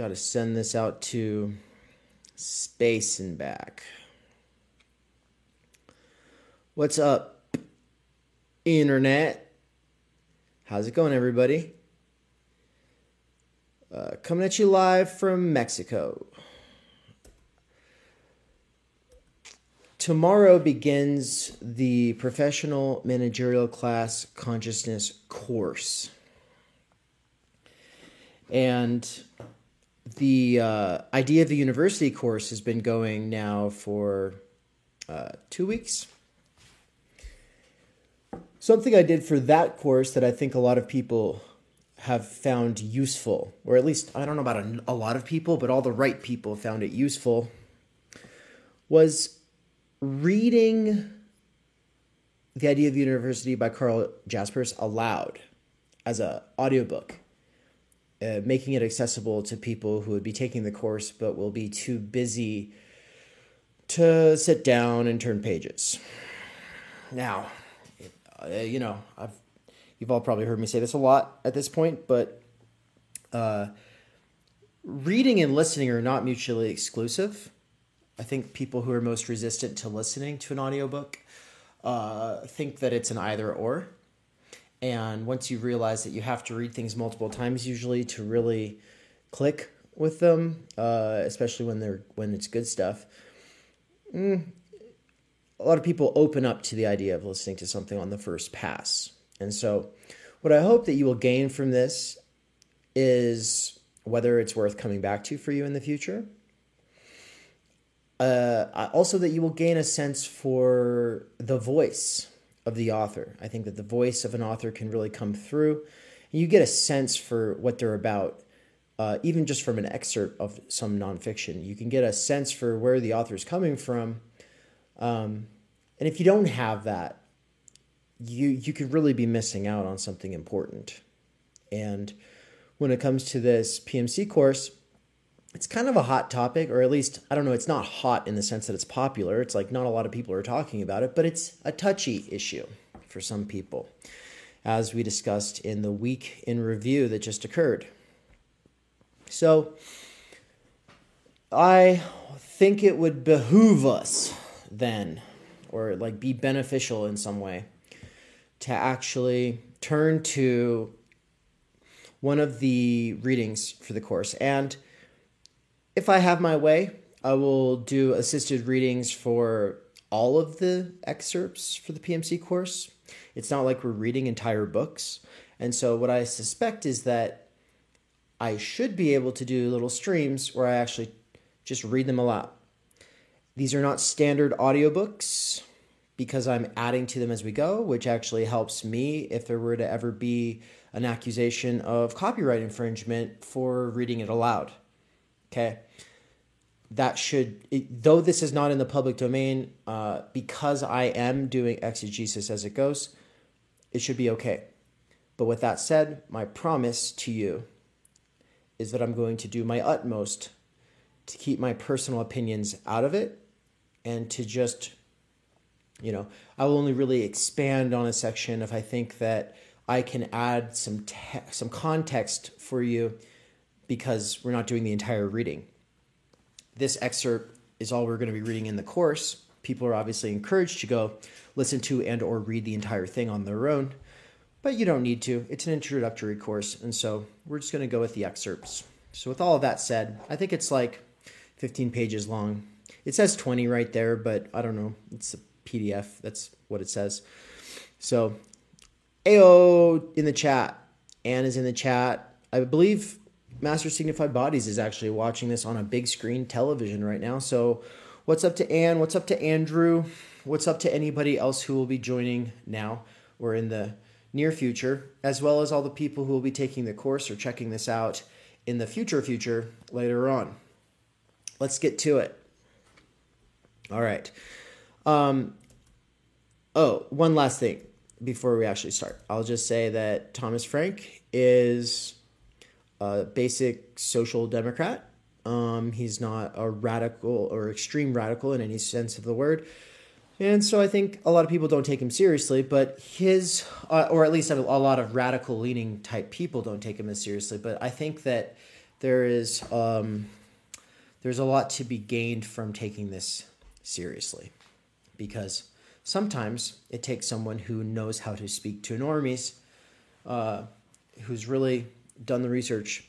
Got to send this out to space and back. What's up, Internet? How's it going, everybody? Uh, coming at you live from Mexico. Tomorrow begins the professional managerial class consciousness course. And the uh, idea of the university course has been going now for uh, two weeks. Something I did for that course that I think a lot of people have found useful, or at least I don't know about a, a lot of people, but all the right people found it useful, was reading The Idea of the University by Karl Jaspers aloud as a audiobook uh, making it accessible to people who would be taking the course but will be too busy to sit down and turn pages. Now, uh, you know, I've you've all probably heard me say this a lot at this point, but uh, reading and listening are not mutually exclusive. I think people who are most resistant to listening to an audiobook uh, think that it's an either or. And once you realize that you have to read things multiple times, usually to really click with them, uh, especially when they're when it's good stuff, mm, a lot of people open up to the idea of listening to something on the first pass. And so, what I hope that you will gain from this is whether it's worth coming back to for you in the future. Uh, also, that you will gain a sense for the voice of the author. I think that the voice of an author can really come through. And you get a sense for what they're about, uh, even just from an excerpt of some nonfiction. You can get a sense for where the author is coming from. Um, and if you don't have that, you you could really be missing out on something important. And when it comes to this PMC course, it's kind of a hot topic, or at least, I don't know, it's not hot in the sense that it's popular. It's like not a lot of people are talking about it, but it's a touchy issue for some people, as we discussed in the week in review that just occurred. So, I think it would behoove us then, or like be beneficial in some way, to actually turn to one of the readings for the course. And if I have my way, I will do assisted readings for all of the excerpts for the PMC course. It's not like we're reading entire books. And so, what I suspect is that I should be able to do little streams where I actually just read them aloud. These are not standard audiobooks because I'm adding to them as we go, which actually helps me if there were to ever be an accusation of copyright infringement for reading it aloud. Okay. That should, it, though this is not in the public domain, uh, because I am doing exegesis as it goes, it should be okay. But with that said, my promise to you is that I'm going to do my utmost to keep my personal opinions out of it and to just, you know, I will only really expand on a section if I think that I can add some te- some context for you because we're not doing the entire reading. This excerpt is all we're going to be reading in the course. People are obviously encouraged to go listen to and or read the entire thing on their own, but you don't need to. It's an introductory course, and so we're just going to go with the excerpts. So with all of that said, I think it's like 15 pages long. It says 20 right there, but I don't know. It's a PDF. That's what it says. So, AO in the chat. Anne is in the chat. I believe Master Signified Bodies is actually watching this on a big screen television right now. So, what's up to Anne? What's up to Andrew? What's up to anybody else who will be joining now or in the near future, as well as all the people who will be taking the course or checking this out in the future future later on. Let's get to it. All right. Um, oh, one last thing before we actually start. I'll just say that Thomas Frank is a basic social democrat. Um, he's not a radical or extreme radical in any sense of the word. And so I think a lot of people don't take him seriously, but his, uh, or at least a lot of radical leaning type people don't take him as seriously. But I think that there is um, there's a lot to be gained from taking this seriously, because sometimes it takes someone who knows how to speak to normies, uh, who's really done the research,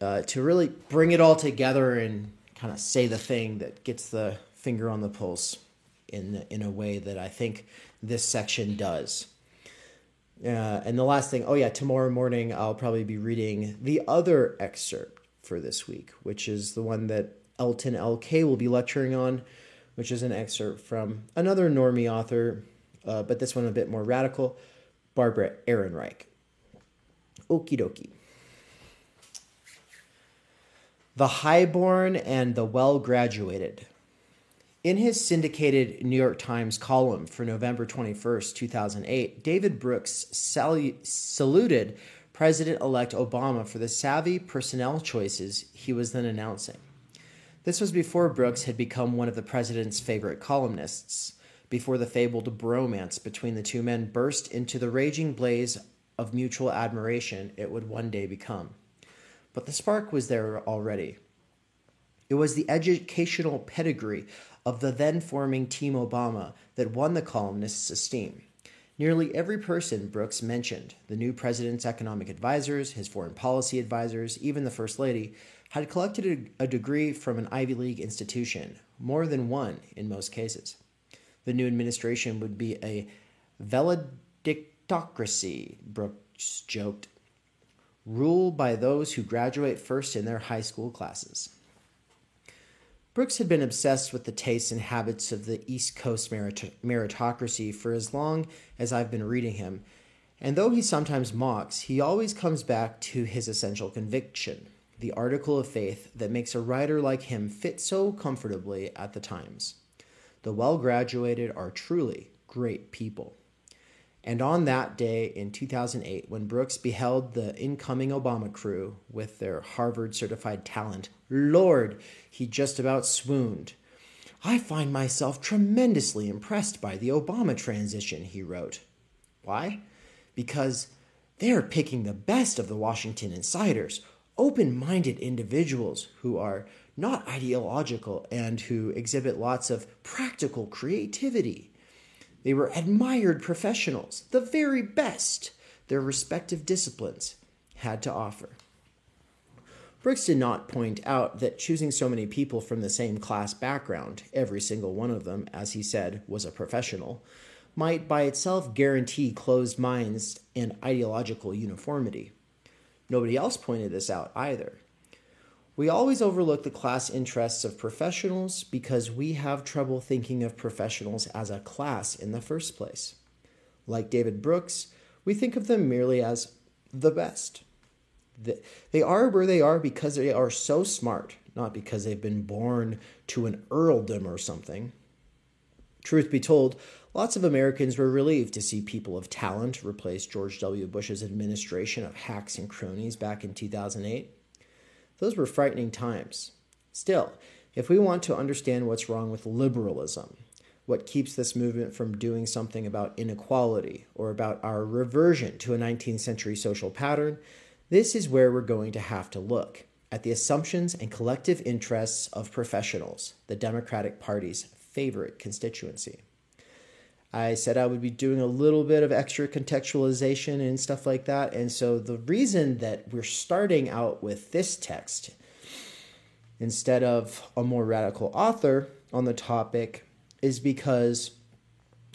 uh, to really bring it all together and kind of say the thing that gets the finger on the pulse in in a way that I think this section does. Uh, and the last thing, oh yeah, tomorrow morning I'll probably be reading the other excerpt for this week, which is the one that Elton LK will be lecturing on, which is an excerpt from another normie author, uh, but this one a bit more radical, Barbara Ehrenreich. Okie dokie. The highborn and the well graduated. In his syndicated New York Times column for November 21st, 2008, David Brooks salu- saluted President elect Obama for the savvy personnel choices he was then announcing. This was before Brooks had become one of the president's favorite columnists, before the fabled bromance between the two men burst into the raging blaze of mutual admiration it would one day become. But the spark was there already. It was the educational pedigree of the then forming Team Obama that won the columnist's esteem. Nearly every person Brooks mentioned, the new president's economic advisors, his foreign policy advisors, even the First Lady, had collected a degree from an Ivy League institution, more than one in most cases. The new administration would be a valedictocracy, Brooks joked, ruled by those who graduate first in their high school classes. Brooks had been obsessed with the tastes and habits of the East Coast merit- meritocracy for as long as I've been reading him, and though he sometimes mocks, he always comes back to his essential conviction the article of faith that makes a writer like him fit so comfortably at the times. The well graduated are truly great people. And on that day in 2008, when Brooks beheld the incoming Obama crew with their Harvard certified talent, Lord, he just about swooned. I find myself tremendously impressed by the Obama transition, he wrote. Why? Because they're picking the best of the Washington insiders, open minded individuals who are not ideological and who exhibit lots of practical creativity. They were admired professionals, the very best their respective disciplines had to offer. Brooks did not point out that choosing so many people from the same class background, every single one of them, as he said, was a professional, might by itself guarantee closed minds and ideological uniformity. Nobody else pointed this out either. We always overlook the class interests of professionals because we have trouble thinking of professionals as a class in the first place. Like David Brooks, we think of them merely as the best. They are where they are because they are so smart, not because they've been born to an earldom or something. Truth be told, lots of Americans were relieved to see people of talent replace George W. Bush's administration of hacks and cronies back in 2008. Those were frightening times. Still, if we want to understand what's wrong with liberalism, what keeps this movement from doing something about inequality or about our reversion to a 19th century social pattern, this is where we're going to have to look at the assumptions and collective interests of professionals, the Democratic Party's favorite constituency. I said I would be doing a little bit of extra contextualization and stuff like that. And so the reason that we're starting out with this text instead of a more radical author on the topic is because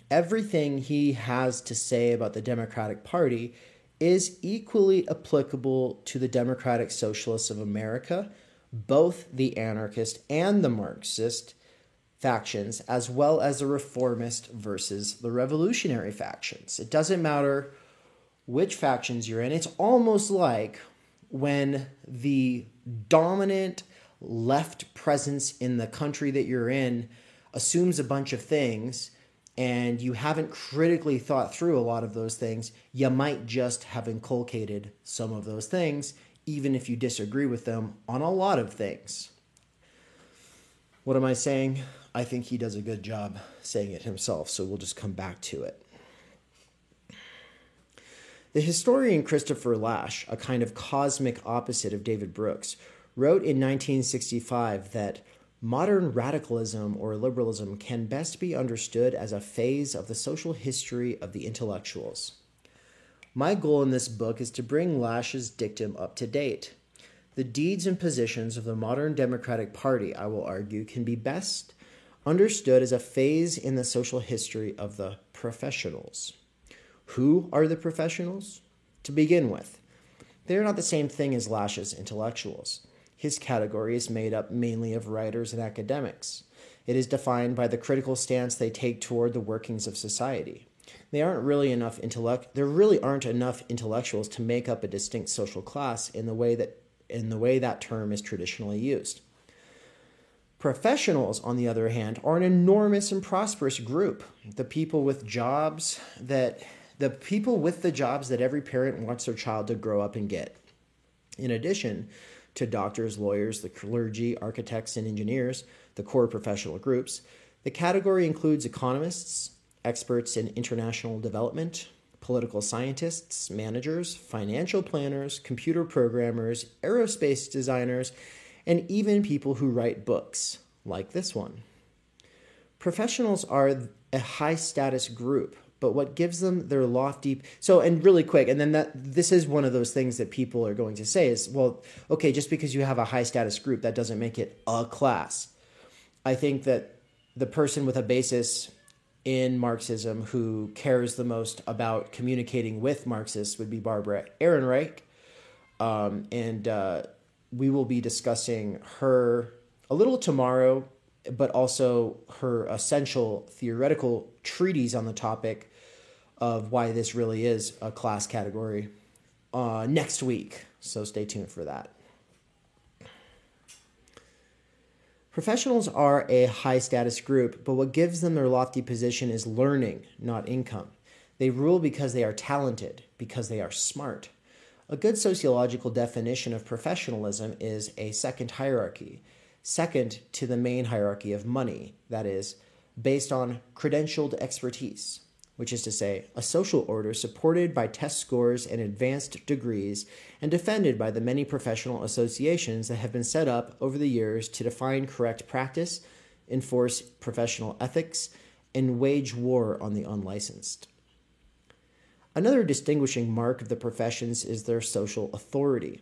everything he has to say about the Democratic Party is equally applicable to the Democratic Socialists of America, both the anarchist and the Marxist factions, as well as the reformist versus the revolutionary factions. It doesn't matter which factions you're in, it's almost like when the dominant left presence in the country that you're in assumes a bunch of things and you haven't critically thought through a lot of those things, you might just have inculcated some of those things, even if you disagree with them on a lot of things. What am I saying? I think he does a good job saying it himself, so we'll just come back to it. The historian Christopher Lasch, a kind of cosmic opposite of David Brooks, wrote in 1965 that modern radicalism or liberalism can best be understood as a phase of the social history of the intellectuals. My goal in this book is to bring Lasch's dictum up to date. The deeds and positions of the modern Democratic Party, I will argue, can be best understood as a phase in the social history of the professionals. Who are the professionals? To begin with, they are not the same thing as Lasch's intellectuals. His category is made up mainly of writers and academics. It is defined by the critical stance they take toward the workings of society. They aren't really enough intellect there really aren't enough intellectuals to make up a distinct social class in the way that in the way that term is traditionally used. Professionals, on the other hand, are an enormous and prosperous group. The people with jobs that the people with the jobs that every parent wants their child to grow up and get. In addition to doctors, lawyers, the clergy, architects, and engineers, the core professional groups, the category includes economists, experts in international development, political scientists, managers, financial planners, computer programmers, aerospace designers, and even people who write books, like this one. Professionals are a high status group, but what gives them their lofty so and really quick and then that this is one of those things that people are going to say is well okay just because you have a high status group that doesn't make it a class i think that the person with a basis in marxism who cares the most about communicating with marxists would be barbara ehrenreich um, and uh, we will be discussing her a little tomorrow, but also her essential theoretical treatise on the topic of why this really is a class category uh, next week. So stay tuned for that. Professionals are a high status group, but what gives them their lofty position is learning, not income. They rule because they are talented, because they are smart. A good sociological definition of professionalism is a second hierarchy, second to the main hierarchy of money, that is, based on credentialed expertise, which is to say, a social order supported by test scores and advanced degrees and defended by the many professional associations that have been set up over the years to define correct practice, enforce professional ethics, and wage war on the unlicensed. Another distinguishing mark of the professions is their social authority.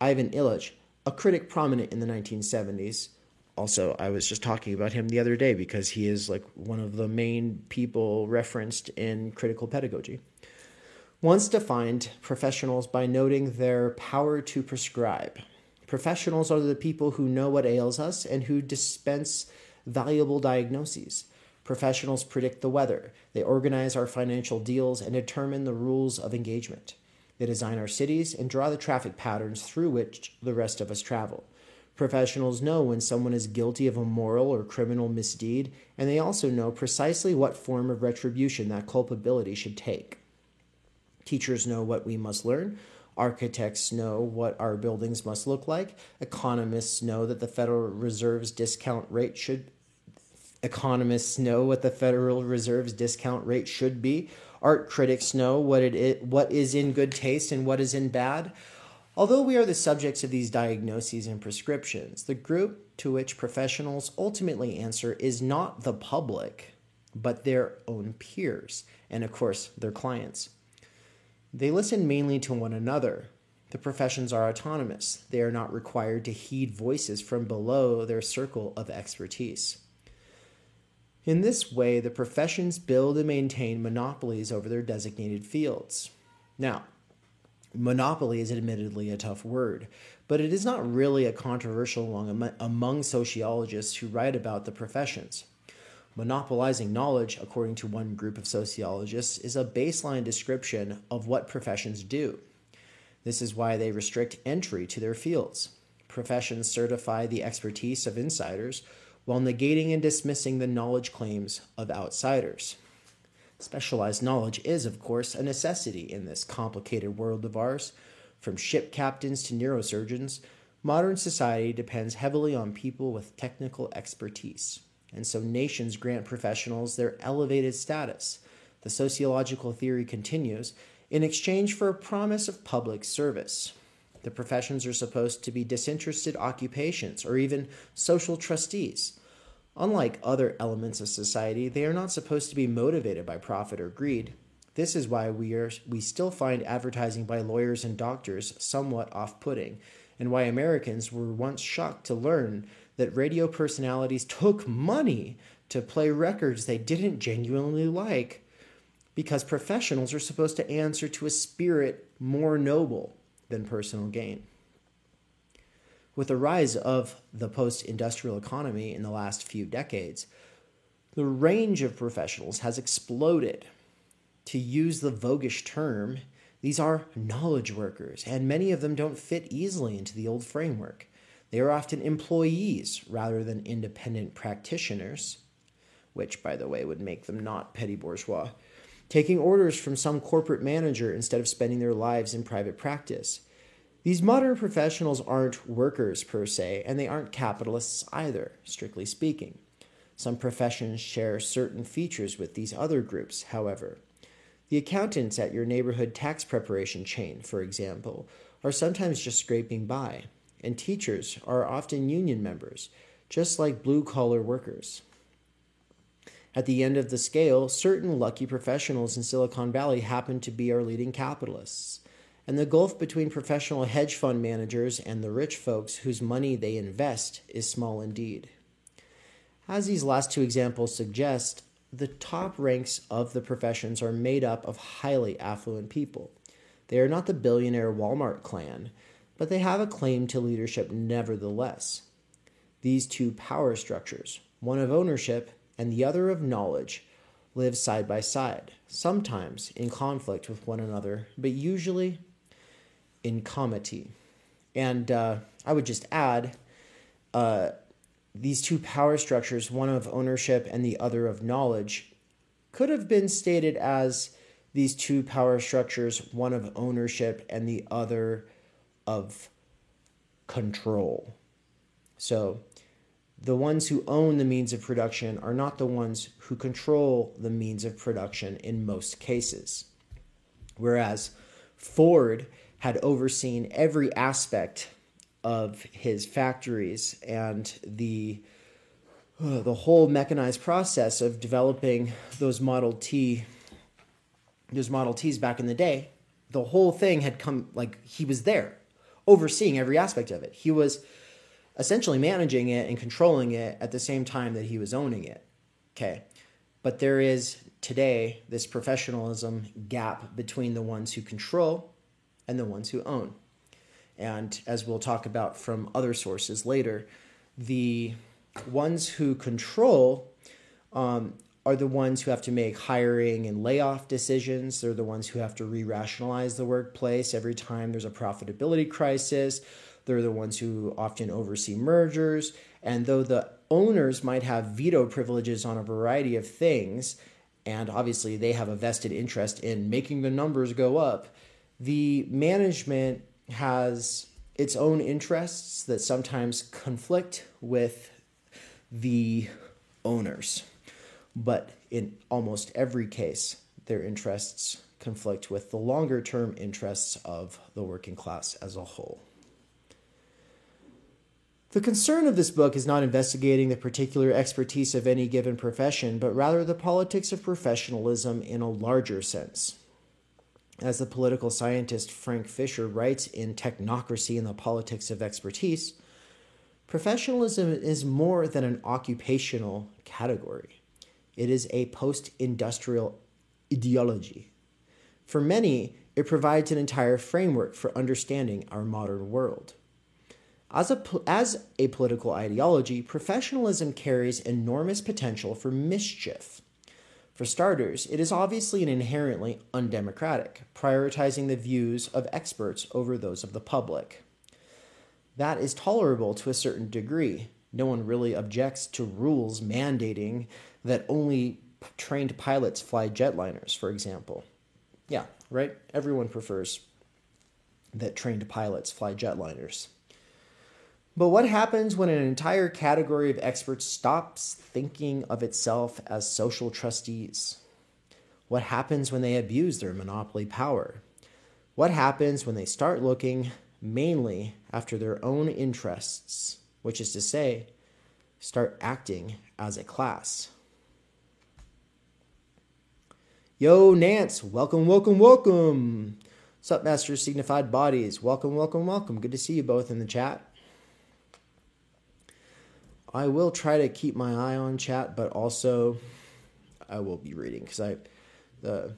Ivan Illich, a critic prominent in the 1970s, also I was just talking about him the other day because he is like one of the main people referenced in critical pedagogy. Once defined professionals by noting their power to prescribe. Professionals are the people who know what ails us and who dispense valuable diagnoses. Professionals predict the weather, they organize our financial deals and determine the rules of engagement. They design our cities and draw the traffic patterns through which the rest of us travel. Professionals know when someone is guilty of a moral or criminal misdeed, and they also know precisely what form of retribution that culpability should take. Teachers know what we must learn. Architects know what our buildings must look like. Economists know that the Federal Reserve's discount rate should Economists know what the Federal Reserve's discount rate should be. Art critics know what it is, what is in good taste and what is in bad. Although we are the subjects of these diagnoses and prescriptions, the group to which professionals ultimately answer is not the public, but their own peers, and of course, their clients. They listen mainly to one another. The professions are autonomous. They are not required to heed voices from below their circle of expertise. In this way, the professions build and maintain monopolies over their designated fields. Now, monopoly is admittedly a tough word, but it is not really a controversial one among sociologists who write about the professions. Monopolizing knowledge, according to one group of sociologists, is a baseline description of what professions do. This is why they restrict entry to their fields. Professions certify the expertise of insiders while negating and dismissing the knowledge claims of outsiders. Specialized knowledge is, of course, a necessity in this complicated world of ours. From ship captains to neurosurgeons, modern society depends heavily on people with technical expertise. And so nations grant professionals their elevated status. The sociological theory continues in exchange for a promise of public service. The professions are supposed to be disinterested occupations or even social trustees. Unlike other elements of society, they are not supposed to be motivated by profit or greed. This is why we are we still find advertising by lawyers and doctors somewhat off-putting, and why Americans were once shocked to learn that radio personalities took money to play records they didn't genuinely like because professionals are supposed to answer to a spirit more noble than personal gain. With the rise of the post industrial economy in the last few decades, the range of professionals has exploded. To use the voguish term, these are knowledge workers, and many of them don't fit easily into the old framework. They are often employees rather than independent practitioners, which, by the way, would make them not petty bourgeois taking orders from some corporate manager instead of spending their lives in private practice. These modern professionals aren't workers per se, and they aren't capitalists either, strictly speaking. Some professions share certain features with these other groups, however. The accountants at your neighborhood tax preparation chain, for example, are sometimes just scraping by, and teachers are often union members, just like blue collar workers. At the end of the scale, certain lucky professionals in Silicon Valley happen to be our leading capitalists. And the gulf between professional hedge fund managers and the rich folks whose money they invest is small indeed. As these last two examples suggest, the top ranks of the professions are made up of highly affluent people. They are not the billionaire Walmart clan, but they have a claim to leadership nevertheless. These two power structures, one of ownership and the other of knowledge live side by side, sometimes in conflict with one another, but usually in comity. And uh, I would just add uh, these two power structures, one of ownership and the other of knowledge, could have been stated as these two power structures, one of ownership and the other of control. So the ones who own the means of production are not the ones who control the means of production in most cases. Whereas Ford had overseen every aspect of his factories and the uh, the whole mechanized process of developing those Model T those Model Ts back in the day, the whole thing had come like he was there overseeing every aspect of it. He was essentially managing it and controlling it at the same time that he was owning it. Okay. But there is today this professionalism gap between the ones who control and the ones who own. And as we'll talk about from other sources later, the ones who control um, are the ones who have to make hiring and layoff decisions. They're the ones who have to re rationalize the workplace every time there's a profitability crisis they're the ones who often oversee mergers. And though the owners might have veto privileges on a variety of things, and obviously they have a vested interest in making the numbers go up, the management has its own interests that sometimes conflict with the owners. But in almost every case, their interests conflict with the longer term interests of the working class as a whole. The concern of this book is not investigating the particular expertise of any given profession, but rather the politics of professionalism in a larger sense. As the political scientist Frank Fischer writes in Technocracy and the Politics of Expertise, professionalism is more than an occupational category, it is a post industrial ideology. For many, it provides an entire framework for understanding our modern world. As a, as a political ideology, professionalism carries enormous potential for mischief. For starters, it is obviously and inherently undemocratic, prioritizing the views of experts over those of the public. That is tolerable to a certain degree. No one really objects to rules mandating that only trained pilots fly jetliners, for example. Yeah, right? Everyone prefers that trained pilots fly jetliners. But what happens when an entire category of experts stops thinking of itself as social trustees? What happens when they abuse their monopoly power? What happens when they start looking mainly after their own interests, which is to say, start acting as a class. Yo, Nance, welcome, welcome, welcome. Sup, Master Signified Bodies? Welcome, welcome, welcome. Good to see you both in the chat. I will try to keep my eye on chat, but also I will be reading because I the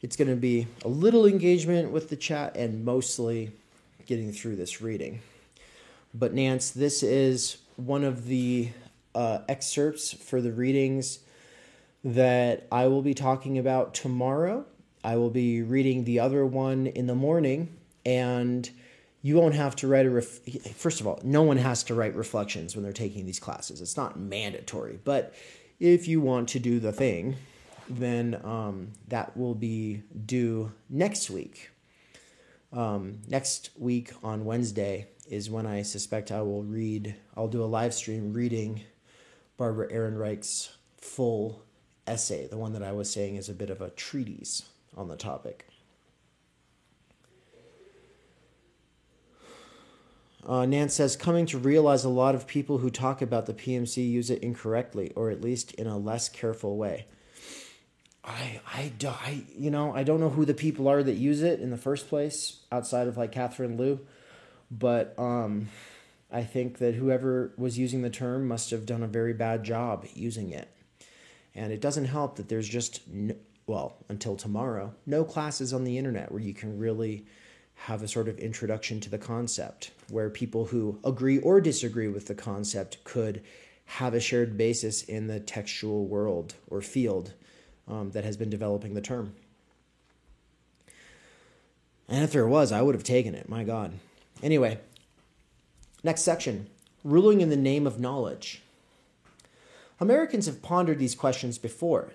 it's going to be a little engagement with the chat and mostly getting through this reading. But Nance, this is one of the uh, excerpts for the readings that I will be talking about tomorrow. I will be reading the other one in the morning, and you won't have to write a. Ref- First of all, no one has to write reflections when they're taking these classes. It's not mandatory, but if you want to do the thing, then um, that will be due next week. Um, next week on Wednesday is when I suspect I will read. I'll do a live stream reading Barbara Ehrenreich's full essay, the one that I was saying is a bit of a treatise on the topic. Uh, Nance says, coming to realize a lot of people who talk about the PMC use it incorrectly, or at least in a less careful way. I, I, I, you know, I don't know who the people are that use it in the first place, outside of like Catherine Liu, but um, I think that whoever was using the term must have done a very bad job using it. And it doesn't help that there's just, no, well, until tomorrow, no classes on the internet where you can really have a sort of introduction to the concept, where people who agree or disagree with the concept could have a shared basis in the textual world or field um, that has been developing the term. And if there was, I would have taken it. My God. Anyway, next section ruling in the name of knowledge. Americans have pondered these questions before.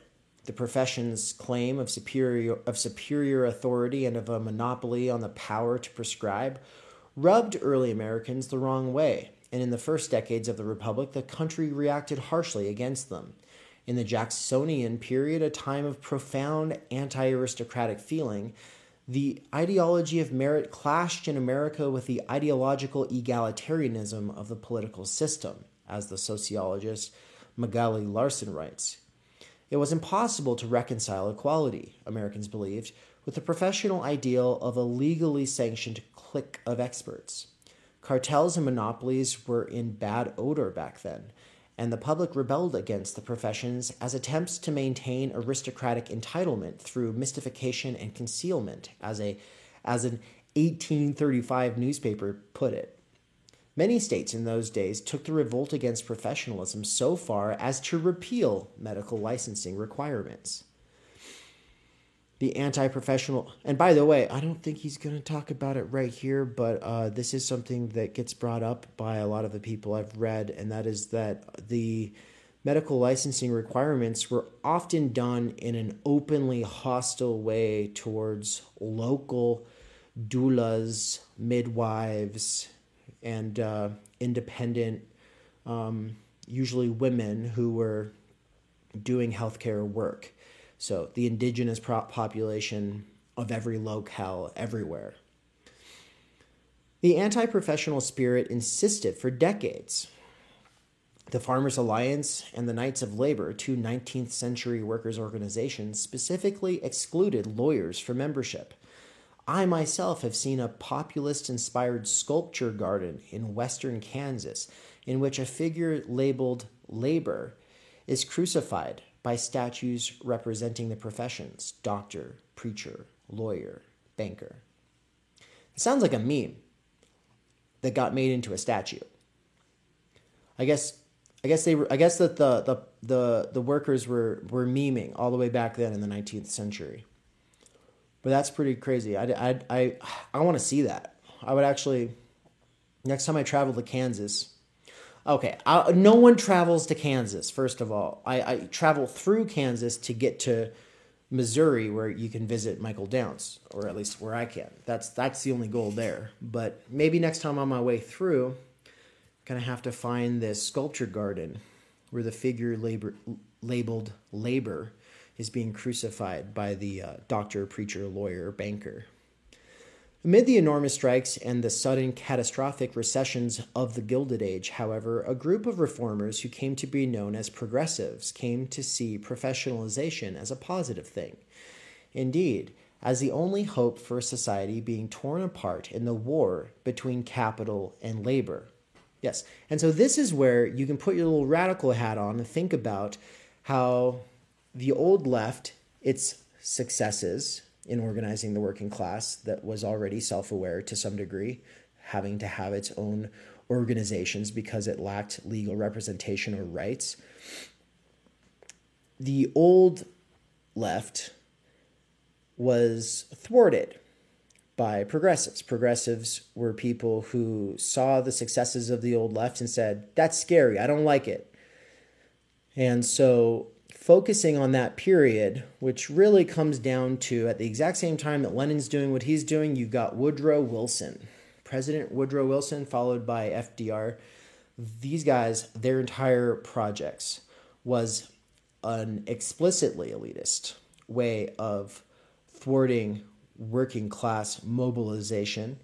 The profession's claim of superior, of superior authority and of a monopoly on the power to prescribe rubbed early Americans the wrong way, and in the first decades of the Republic, the country reacted harshly against them. In the Jacksonian period, a time of profound anti aristocratic feeling, the ideology of merit clashed in America with the ideological egalitarianism of the political system, as the sociologist Magali Larson writes. It was impossible to reconcile equality, Americans believed, with the professional ideal of a legally sanctioned clique of experts. Cartels and monopolies were in bad odor back then, and the public rebelled against the professions as attempts to maintain aristocratic entitlement through mystification and concealment, as, a, as an 1835 newspaper put it. Many states in those days took the revolt against professionalism so far as to repeal medical licensing requirements. The anti professional, and by the way, I don't think he's going to talk about it right here, but uh, this is something that gets brought up by a lot of the people I've read, and that is that the medical licensing requirements were often done in an openly hostile way towards local doulas, midwives, and uh, independent, um, usually women who were doing healthcare work. So the indigenous population of every locale everywhere. The anti professional spirit insisted for decades. The Farmers Alliance and the Knights of Labor, two 19th century workers' organizations, specifically excluded lawyers from membership. I myself have seen a populist inspired sculpture garden in western Kansas in which a figure labeled labor is crucified by statues representing the professions doctor, preacher, lawyer, banker. It sounds like a meme that got made into a statue. I guess I guess they were, I guess that the, the the the workers were were memeing all the way back then in the 19th century. But that's pretty crazy. I, I, I, I want to see that. I would actually, next time I travel to Kansas, okay, I, no one travels to Kansas, first of all. I, I travel through Kansas to get to Missouri where you can visit Michael Downs, or at least where I can. That's that's the only goal there. But maybe next time on my way through, gonna have to find this sculpture garden where the figure labor, labeled labor is being crucified by the uh, doctor, preacher, lawyer, banker. Amid the enormous strikes and the sudden catastrophic recessions of the Gilded Age, however, a group of reformers who came to be known as progressives came to see professionalization as a positive thing. Indeed, as the only hope for a society being torn apart in the war between capital and labor. Yes, and so this is where you can put your little radical hat on and think about how the old left, its successes in organizing the working class that was already self aware to some degree, having to have its own organizations because it lacked legal representation or rights. The old left was thwarted by progressives. Progressives were people who saw the successes of the old left and said, That's scary. I don't like it. And so, focusing on that period, which really comes down to at the exact same time that Lenin's doing what he's doing, you've got Woodrow Wilson, President Woodrow Wilson, followed by FDR. These guys, their entire projects was an explicitly elitist way of thwarting working class mobilization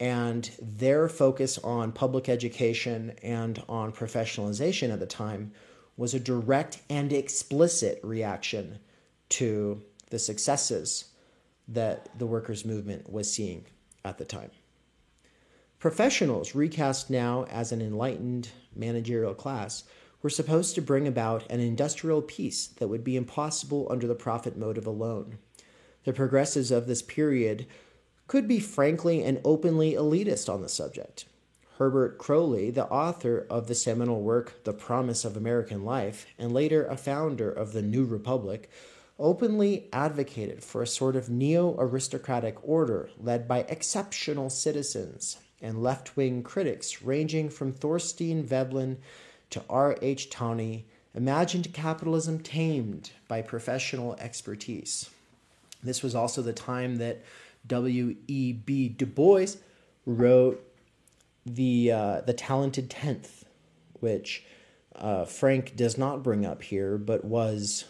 and their focus on public education and on professionalization at the time was a direct and explicit reaction to the successes that the workers' movement was seeing at the time. Professionals, recast now as an enlightened managerial class, were supposed to bring about an industrial peace that would be impossible under the profit motive alone. The progressives of this period could be frankly and openly elitist on the subject. Herbert Croly, the author of the seminal work The Promise of American Life, and later a founder of the New Republic, openly advocated for a sort of neo aristocratic order led by exceptional citizens and left wing critics ranging from Thorstein Veblen to R.H. Tawney imagined capitalism tamed by professional expertise. This was also the time that W.E.B. Du Bois wrote the uh, the Talented Tenth, which uh, Frank does not bring up here, but was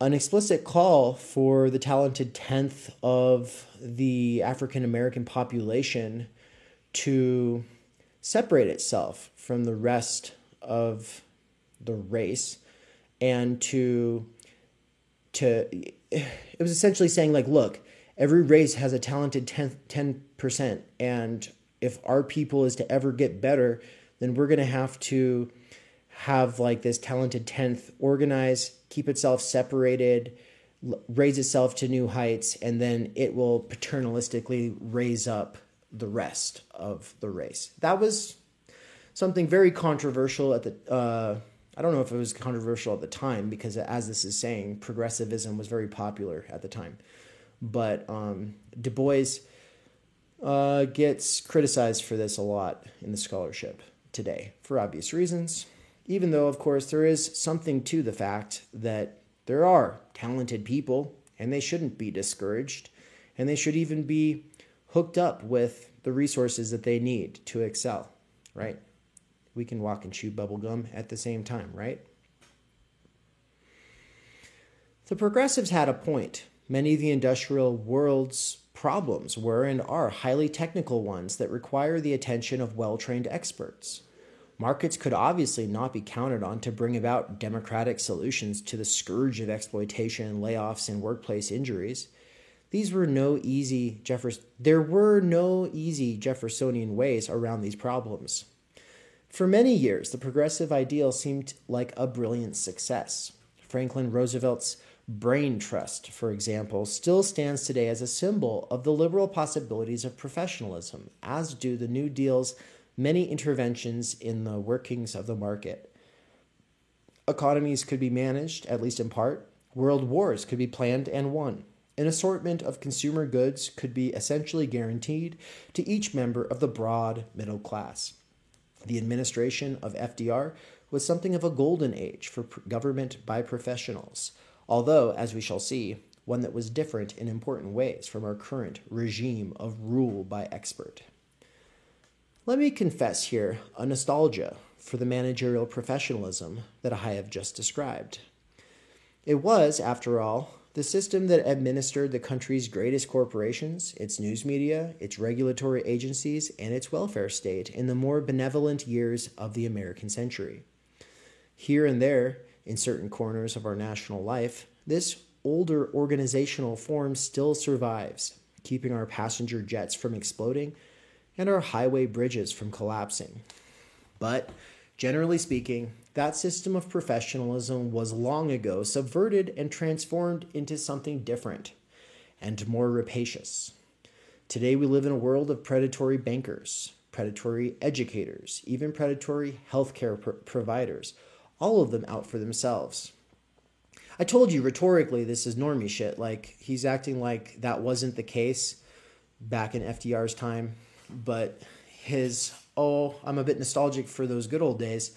an explicit call for the talented tenth of the African American population to separate itself from the rest of the race and to to it was essentially saying like look every race has a talented 10, 10% and if our people is to ever get better then we're going to have to have like this talented 10th organize keep itself separated raise itself to new heights and then it will paternalistically raise up the rest of the race that was something very controversial at the uh, I don't know if it was controversial at the time because, as this is saying, progressivism was very popular at the time. But um, Du Bois uh, gets criticized for this a lot in the scholarship today for obvious reasons, even though, of course, there is something to the fact that there are talented people and they shouldn't be discouraged and they should even be hooked up with the resources that they need to excel, right? we can walk and chew bubblegum at the same time, right? The progressives had a point. Many of the industrial world's problems were and are highly technical ones that require the attention of well trained experts. Markets could obviously not be counted on to bring about democratic solutions to the scourge of exploitation, layoffs, and workplace injuries. These were no easy Jeffers- there were no easy Jeffersonian ways around these problems. For many years, the progressive ideal seemed like a brilliant success. Franklin Roosevelt's Brain Trust, for example, still stands today as a symbol of the liberal possibilities of professionalism, as do the New Deal's many interventions in the workings of the market. Economies could be managed, at least in part. World wars could be planned and won. An assortment of consumer goods could be essentially guaranteed to each member of the broad middle class. The administration of FDR was something of a golden age for government by professionals, although, as we shall see, one that was different in important ways from our current regime of rule by expert. Let me confess here a nostalgia for the managerial professionalism that I have just described. It was, after all, the system that administered the country's greatest corporations, its news media, its regulatory agencies, and its welfare state in the more benevolent years of the American century. Here and there, in certain corners of our national life, this older organizational form still survives, keeping our passenger jets from exploding and our highway bridges from collapsing. But generally speaking, that system of professionalism was long ago subverted and transformed into something different and more rapacious. Today, we live in a world of predatory bankers, predatory educators, even predatory healthcare pr- providers, all of them out for themselves. I told you rhetorically this is normie shit. Like, he's acting like that wasn't the case back in FDR's time, but his, oh, I'm a bit nostalgic for those good old days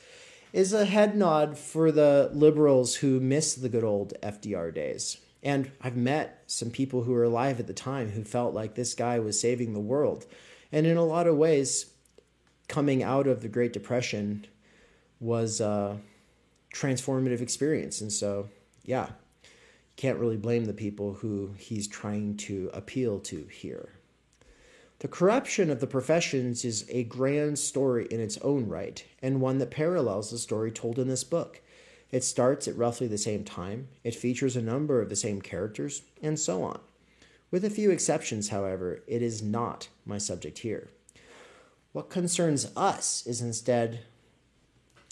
is a head nod for the liberals who miss the good old FDR days. And I've met some people who were alive at the time who felt like this guy was saving the world. And in a lot of ways, coming out of the Great Depression was a transformative experience. And so, yeah, you can't really blame the people who he's trying to appeal to here. The corruption of the professions is a grand story in its own right, and one that parallels the story told in this book. It starts at roughly the same time, it features a number of the same characters, and so on. With a few exceptions, however, it is not my subject here. What concerns us is instead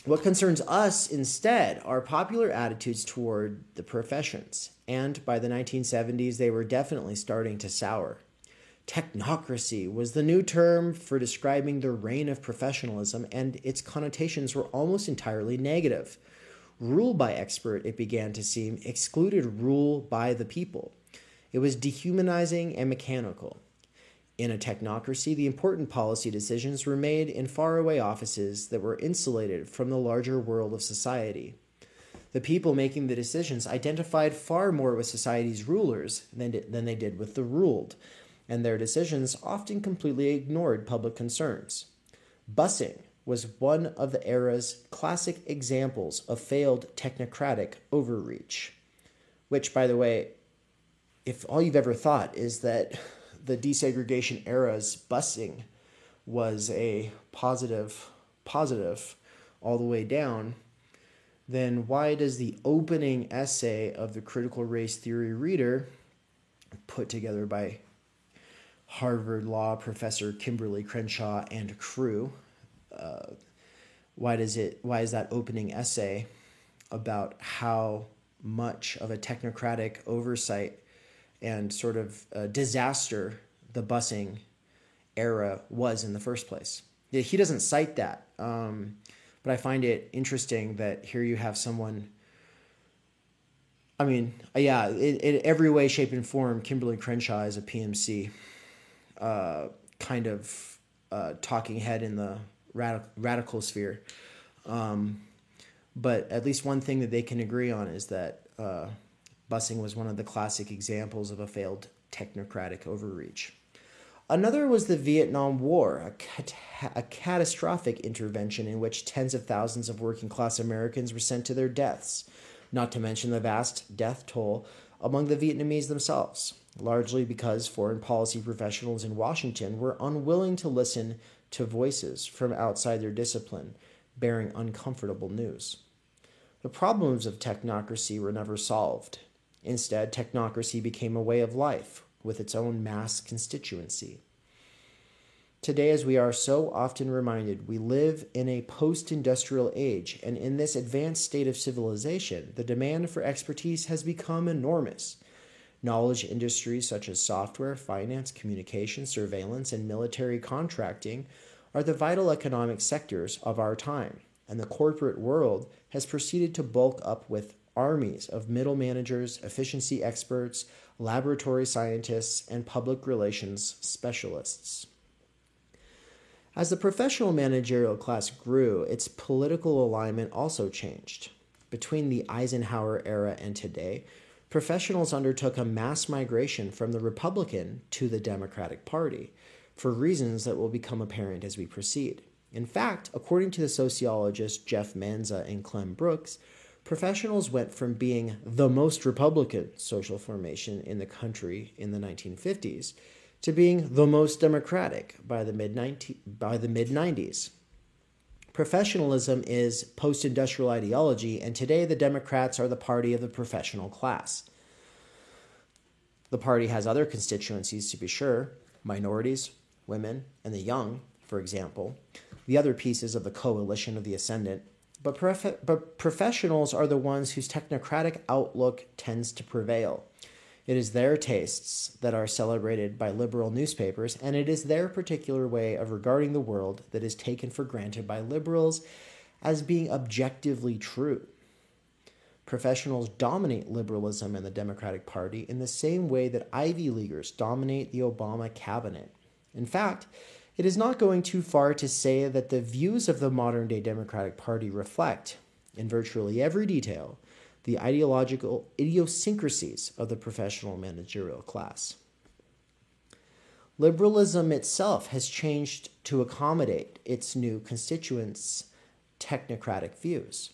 what concerns us instead are popular attitudes toward the professions, and by the 1970s they were definitely starting to sour. Technocracy was the new term for describing the reign of professionalism, and its connotations were almost entirely negative. Rule by expert, it began to seem, excluded rule by the people. It was dehumanizing and mechanical. In a technocracy, the important policy decisions were made in faraway offices that were insulated from the larger world of society. The people making the decisions identified far more with society's rulers than, than they did with the ruled, and their decisions often completely ignored public concerns. Busing was one of the era's classic examples of failed technocratic overreach. Which, by the way, if all you've ever thought is that the desegregation era's busing was a positive, positive all the way down, then why does the opening essay of the critical race theory reader, put together by Harvard Law professor Kimberly Crenshaw and crew. Uh, why does it? Why is that opening essay about how much of a technocratic oversight and sort of disaster the busing era was in the first place? He doesn't cite that, um, but I find it interesting that here you have someone. I mean, yeah, in, in every way, shape, and form, Kimberly Crenshaw is a PMC uh, kind of uh, talking head in the radical, radical sphere. Um, but at least one thing that they can agree on is that uh, busing was one of the classic examples of a failed technocratic overreach. Another was the Vietnam War, a, cat- a catastrophic intervention in which tens of thousands of working class Americans were sent to their deaths, not to mention the vast death toll among the Vietnamese themselves largely because foreign policy professionals in Washington were unwilling to listen to voices from outside their discipline bearing uncomfortable news. The problems of technocracy were never solved. Instead, technocracy became a way of life with its own mass constituency. Today, as we are so often reminded, we live in a post industrial age, and in this advanced state of civilization, the demand for expertise has become enormous. Knowledge industries such as software, finance, communication, surveillance, and military contracting are the vital economic sectors of our time, and the corporate world has proceeded to bulk up with armies of middle managers, efficiency experts, laboratory scientists, and public relations specialists. As the professional managerial class grew, its political alignment also changed. Between the Eisenhower era and today, professionals undertook a mass migration from the Republican to the Democratic Party for reasons that will become apparent as we proceed. In fact, according to the sociologists Jeff Manza and Clem Brooks, professionals went from being the most Republican social formation in the country in the 1950s to being the most democratic by the mid by the mid 90s. Professionalism is post industrial ideology, and today the Democrats are the party of the professional class. The party has other constituencies, to be sure minorities, women, and the young, for example, the other pieces of the coalition of the ascendant. But, prof- but professionals are the ones whose technocratic outlook tends to prevail. It is their tastes that are celebrated by liberal newspapers, and it is their particular way of regarding the world that is taken for granted by liberals as being objectively true. Professionals dominate liberalism and the Democratic Party in the same way that Ivy Leaguers dominate the Obama cabinet. In fact, it is not going too far to say that the views of the modern day Democratic Party reflect, in virtually every detail, the ideological idiosyncrasies of the professional managerial class. Liberalism itself has changed to accommodate its new constituents' technocratic views.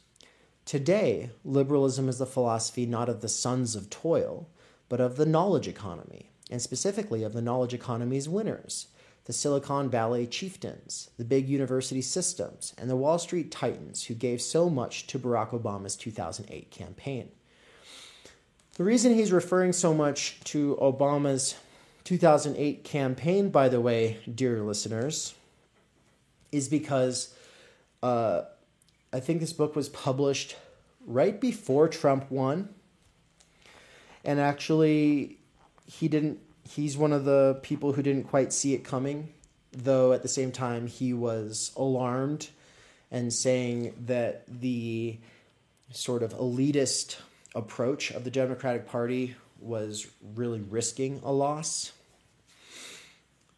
Today, liberalism is the philosophy not of the sons of toil, but of the knowledge economy, and specifically of the knowledge economy's winners the Silicon Valley chieftains, the big university systems, and the Wall Street titans who gave so much to Barack Obama's 2008 campaign. The reason he's referring so much to Obama's 2008 campaign, by the way, dear listeners, is because uh, I think this book was published right before Trump won. And actually, he didn't he's one of the people who didn't quite see it coming, though at the same time he was alarmed and saying that the sort of elitist approach of the Democratic Party was really risking a loss.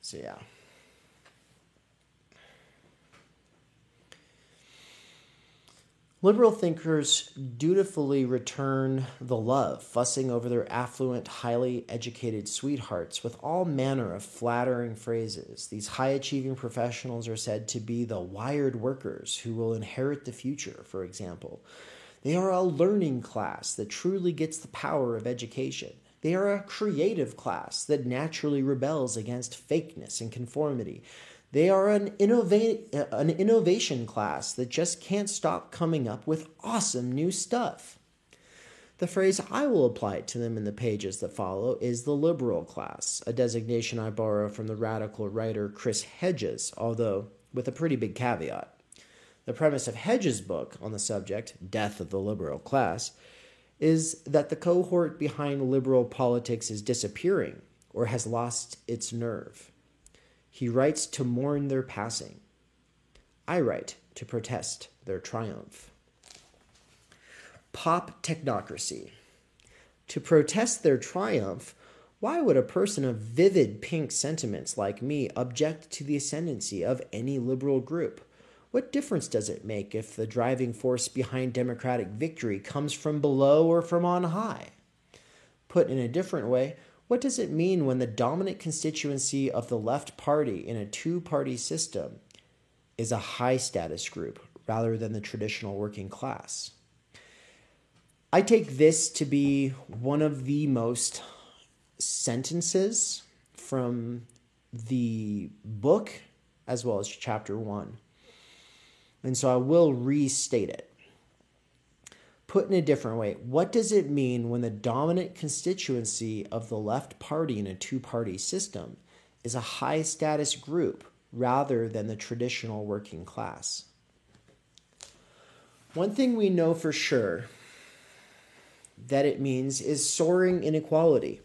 So, yeah. Liberal thinkers dutifully return the love, fussing over their affluent, highly educated sweethearts with all manner of flattering phrases. These high achieving professionals are said to be the wired workers who will inherit the future, for example. They are a learning class that truly gets the power of education. They are a creative class that naturally rebels against fakeness and conformity. They are an, innova- uh, an innovation class that just can't stop coming up with awesome new stuff. The phrase I will apply to them in the pages that follow is the liberal class, a designation I borrow from the radical writer Chris Hedges, although with a pretty big caveat. The premise of Hedges' book on the subject, Death of the Liberal Class, is that the cohort behind liberal politics is disappearing or has lost its nerve. He writes to mourn their passing. I write to protest their triumph. Pop technocracy. To protest their triumph, why would a person of vivid pink sentiments like me object to the ascendancy of any liberal group? What difference does it make if the driving force behind democratic victory comes from below or from on high? Put in a different way, what does it mean when the dominant constituency of the left party in a two party system is a high status group rather than the traditional working class? I take this to be one of the most sentences from the book as well as chapter one. And so I will restate it. Put in a different way, what does it mean when the dominant constituency of the left party in a two party system is a high status group rather than the traditional working class? One thing we know for sure that it means is soaring inequality.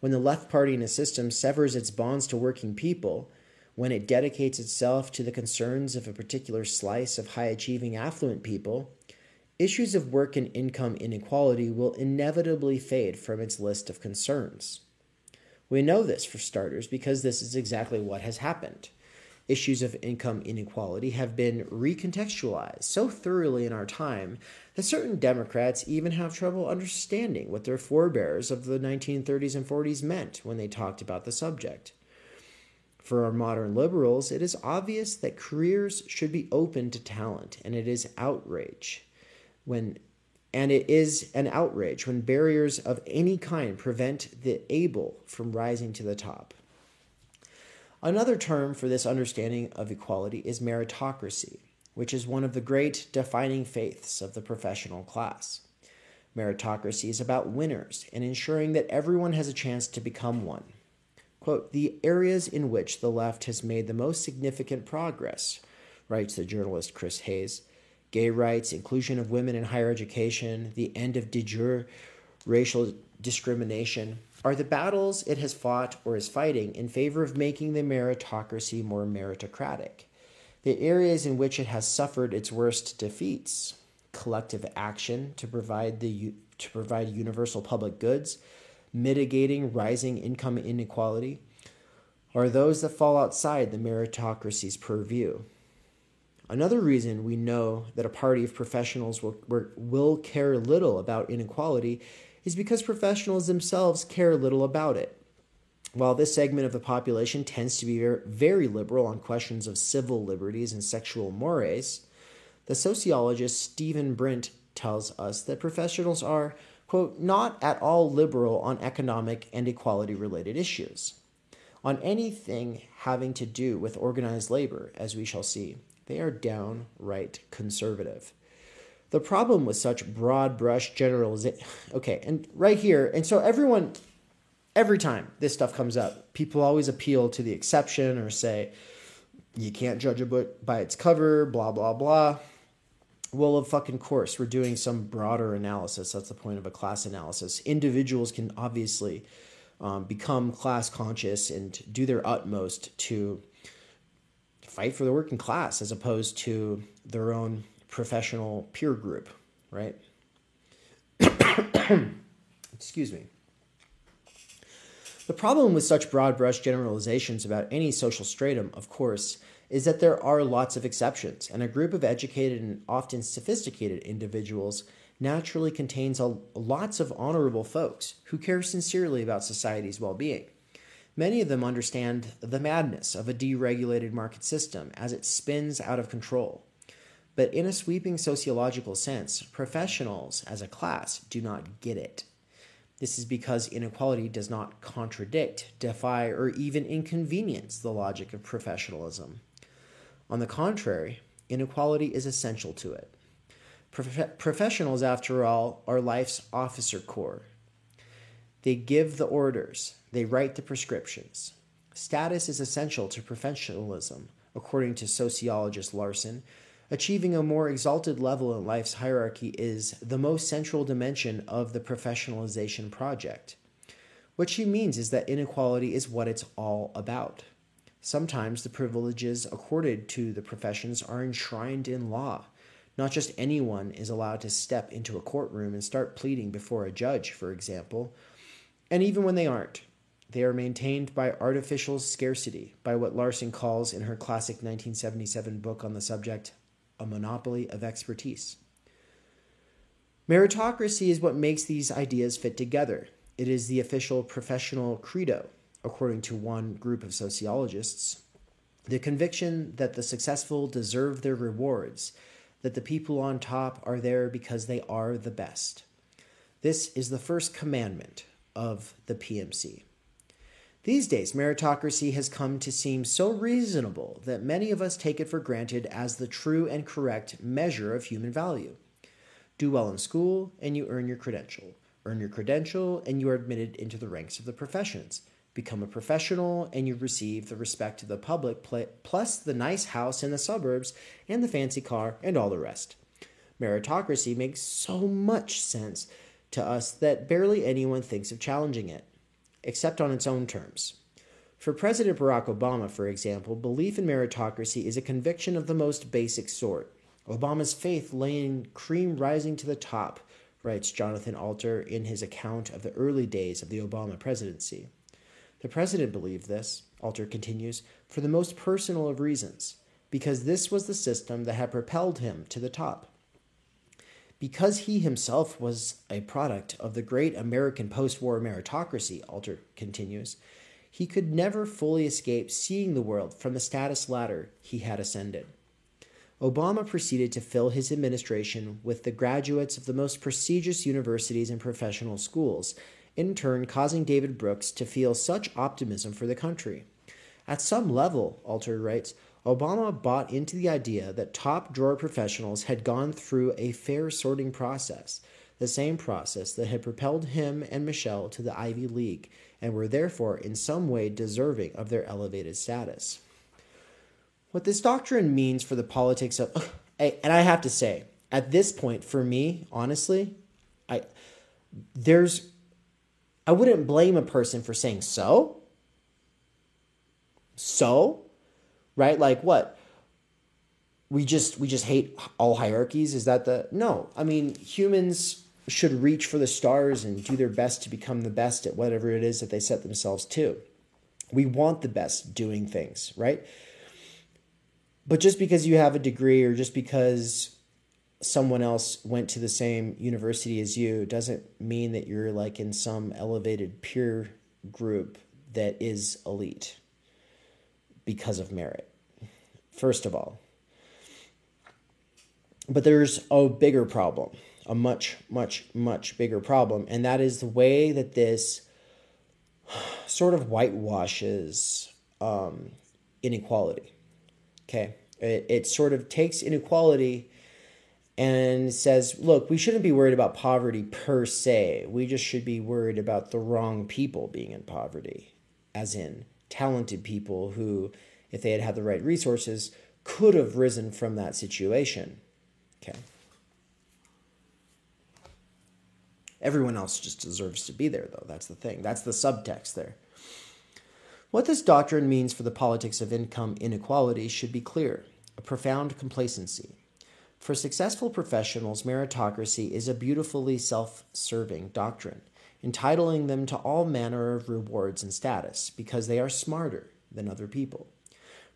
When the left party in a system severs its bonds to working people, when it dedicates itself to the concerns of a particular slice of high achieving affluent people, issues of work and income inequality will inevitably fade from its list of concerns. We know this, for starters, because this is exactly what has happened. Issues of income inequality have been recontextualized so thoroughly in our time that certain Democrats even have trouble understanding what their forebears of the 1930s and 40s meant when they talked about the subject. For our modern liberals, it is obvious that careers should be open to talent, and it is outrage when and it is an outrage when barriers of any kind prevent the able from rising to the top. Another term for this understanding of equality is meritocracy, which is one of the great defining faiths of the professional class. Meritocracy is about winners and ensuring that everyone has a chance to become one. Quote, the areas in which the left has made the most significant progress, writes the journalist Chris Hayes, gay rights, inclusion of women in higher education, the end of de jure racial discrimination, are the battles it has fought or is fighting in favor of making the meritocracy more meritocratic. The areas in which it has suffered its worst defeats, collective action to provide the to provide universal public goods, mitigating rising income inequality, are those that fall outside the meritocracy's purview. Another reason we know that a party of professionals will, will care little about inequality is because professionals themselves care little about it. While this segment of the population tends to be very liberal on questions of civil liberties and sexual mores, the sociologist Steven Brint tells us that professionals are, quote, not at all liberal on economic and equality related issues. On anything having to do with organized labor, as we shall see, they are downright conservative. The problem with such broad brush generalization, okay, and right here, and so everyone, every time this stuff comes up, people always appeal to the exception or say, you can't judge a book by its cover, blah, blah, blah. Well, of fucking course, we're doing some broader analysis. That's the point of a class analysis. Individuals can obviously um, become class conscious and do their utmost to fight for the working class as opposed to their own professional peer group, right? Excuse me. The problem with such broad brush generalizations about any social stratum, of course, is that there are lots of exceptions, and a group of educated and often sophisticated individuals naturally contains a, lots of honorable folks who care sincerely about society's well being. Many of them understand the madness of a deregulated market system as it spins out of control. But in a sweeping sociological sense, professionals as a class do not get it. This is because inequality does not contradict, defy, or even inconvenience the logic of professionalism. On the contrary, inequality is essential to it. Prof- professionals, after all, are life's officer corps. They give the orders, they write the prescriptions. Status is essential to professionalism, according to sociologist Larson. Achieving a more exalted level in life's hierarchy is the most central dimension of the professionalization project. What she means is that inequality is what it's all about. Sometimes the privileges accorded to the professions are enshrined in law. Not just anyone is allowed to step into a courtroom and start pleading before a judge, for example. And even when they aren't, they are maintained by artificial scarcity, by what Larson calls in her classic 1977 book on the subject, A Monopoly of Expertise. Meritocracy is what makes these ideas fit together. It is the official professional credo, according to one group of sociologists. The conviction that the successful deserve their rewards, that the people on top are there because they are the best. This is the first commandment of the PMC. These days, meritocracy has come to seem so reasonable that many of us take it for granted as the true and correct measure of human value. Do well in school, and you earn your credential. Earn your credential, and you are admitted into the ranks of the professions. Become a professional, and you receive the respect of the public, plus the nice house in the suburbs, and the fancy car, and all the rest. Meritocracy makes so much sense to us that barely anyone thinks of challenging it except on its own terms. For President Barack Obama, for example, belief in meritocracy is a conviction of the most basic sort. Obama's faith lay in cream rising to the top, writes Jonathan Alter in his account of the early days of the Obama presidency. The president believed this, Alter continues, for the most personal of reasons, because this was the system that had propelled him to the top. Because he himself was a product of the great American post war meritocracy, Alter continues, he could never fully escape seeing the world from the status ladder he had ascended. Obama proceeded to fill his administration with the graduates of the most prestigious universities and professional schools, in turn causing David Brooks to feel such optimism for the country. At some level, Alter writes, Obama bought into the idea that top drawer professionals had gone through a fair sorting process, the same process that had propelled him and Michelle to the Ivy League, and were therefore in some way deserving of their elevated status. What this doctrine means for the politics of, and I have to say, at this point, for me, honestly, I there's I wouldn't blame a person for saying so. So, right? Like what? We just we just hate all hierarchies. Is that the no? I mean, humans should reach for the stars and do their best to become the best at whatever it is that they set themselves to. We want the best doing things, right? But just because you have a degree or just because someone else went to the same university as you doesn't mean that you're like in some elevated peer group that is elite because of merit. First of all. But there's a bigger problem, a much, much, much bigger problem, and that is the way that this sort of whitewashes um, inequality. Okay. It, it sort of takes inequality and says, look, we shouldn't be worried about poverty per se. We just should be worried about the wrong people being in poverty, as in talented people who, if they had had the right resources, could have risen from that situation. Okay. Everyone else just deserves to be there, though. That's the thing. That's the subtext there. What this doctrine means for the politics of income inequality should be clear a profound complacency. For successful professionals, meritocracy is a beautifully self serving doctrine, entitling them to all manner of rewards and status because they are smarter than other people.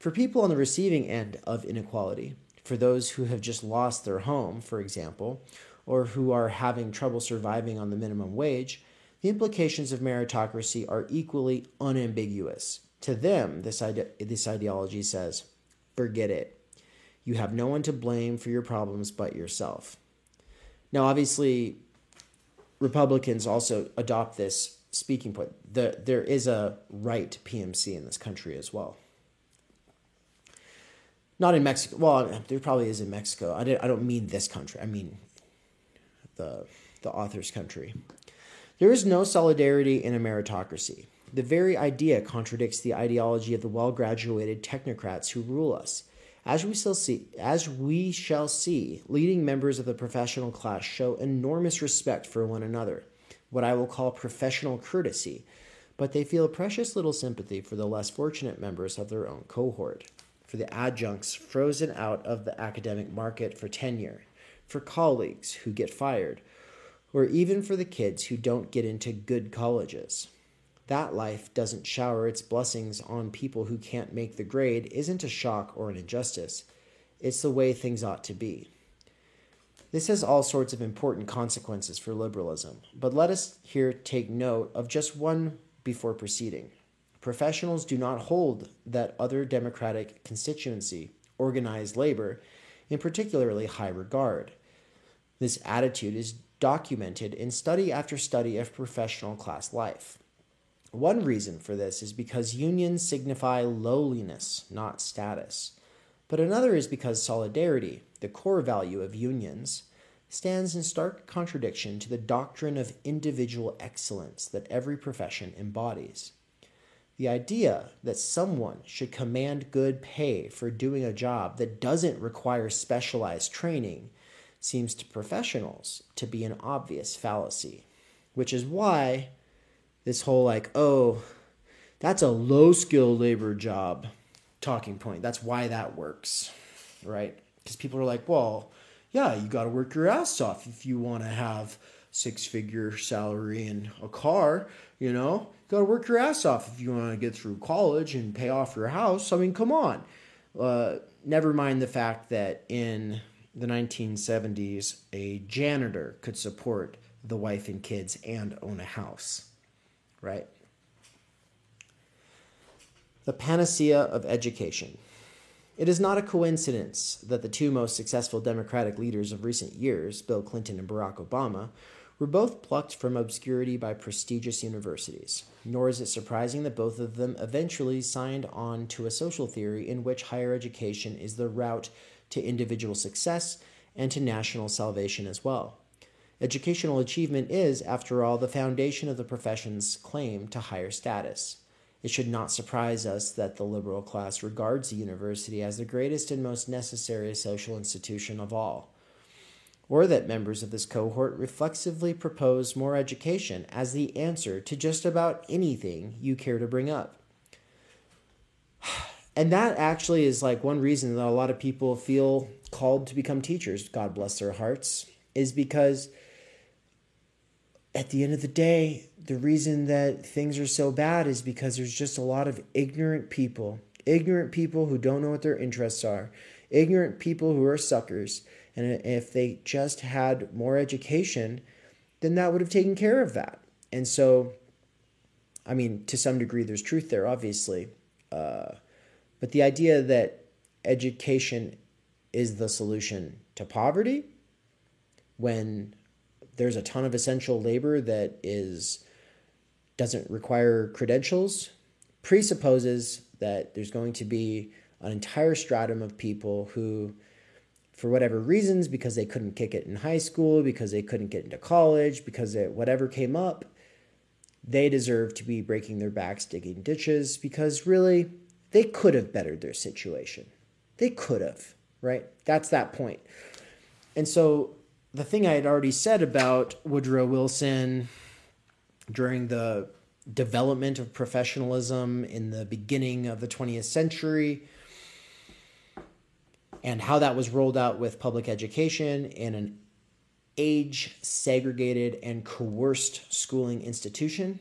For people on the receiving end of inequality, for those who have just lost their home, for example, or who are having trouble surviving on the minimum wage, the implications of meritocracy are equally unambiguous. To them, this, ide- this ideology says, forget it. You have no one to blame for your problems but yourself. Now, obviously, Republicans also adopt this speaking point. The, there is a right PMC in this country as well. Not in Mexico. Well, there probably is in Mexico. I, I don't mean this country. I mean the, the author's country. There is no solidarity in a meritocracy. The very idea contradicts the ideology of the well graduated technocrats who rule us. As we shall see, as we shall see, leading members of the professional class show enormous respect for one another, what I will call professional courtesy, but they feel precious little sympathy for the less fortunate members of their own cohort, for the adjuncts frozen out of the academic market for tenure, for colleagues who get fired, or even for the kids who don't get into good colleges that life doesn't shower its blessings on people who can't make the grade isn't a shock or an injustice. It's the way things ought to be. This has all sorts of important consequences for liberalism, but let us here take note of just one before proceeding. Professionals do not hold that other democratic constituency, organized labor, in particularly high regard. This attitude is documented in study after study of professional class life. One reason for this is because unions signify lowliness, not status. But another is because solidarity, the core value of unions, stands in stark contradiction to the doctrine of individual excellence that every profession embodies. The idea that someone should command good pay for doing a job that doesn't require specialized training seems to professionals to be an obvious fallacy, which is why this whole like, oh, that's a low skill labor job talking point. That's why that works, right? Because people are like, well, yeah, you got to work your ass off if you want to have six figure salary and a car, you know? Got to work your ass off if you want to get through college and pay off your house. I mean, come on. Uh, never mind the fact that in the 1970s, a janitor could support the wife and kids and own a house right? The panacea of education. It is not a coincidence that the two most successful Democratic leaders of recent years, Bill Clinton and Barack Obama, were both plucked from obscurity by prestigious universities. Nor is it surprising that both of them eventually signed on to a social theory in which higher education is the route to individual success and to national salvation as well. Educational achievement is, after all, the foundation of the profession's claim to higher status. It should not surprise us that the liberal class regards the university as the greatest and most necessary social institution of all, or that members of this cohort reflexively propose more education as the answer to just about anything you care to bring up. And that actually is like one reason that a lot of people feel called to become teachers, God bless their hearts, is because at the end of the day, the reason that things are so bad is because there's just a lot of ignorant people, ignorant people who don't know what their interests are, ignorant people who are suckers. And if they just had more education, then that would have taken care of that. And so, I mean, to some degree, there's truth there, obviously. Uh, but the idea that education is the solution to poverty when there's a ton of essential labor that is doesn't require credentials presupposes that there's going to be an entire stratum of people who for whatever reasons because they couldn't kick it in high school because they couldn't get into college because it, whatever came up they deserve to be breaking their backs digging ditches because really they could have bettered their situation they could have right that's that point. point and so the thing I had already said about Woodrow Wilson during the development of professionalism in the beginning of the 20th century and how that was rolled out with public education in an age segregated and coerced schooling institution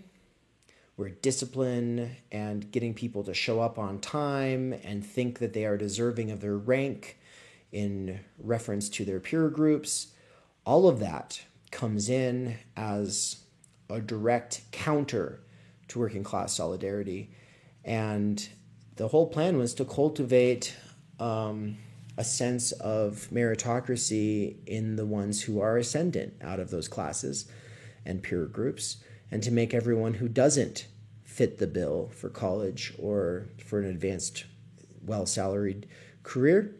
where discipline and getting people to show up on time and think that they are deserving of their rank in reference to their peer groups all of that comes in as a direct counter to working class solidarity. And the whole plan was to cultivate um, a sense of meritocracy in the ones who are ascendant out of those classes and peer groups, and to make everyone who doesn't fit the bill for college or for an advanced, well salaried career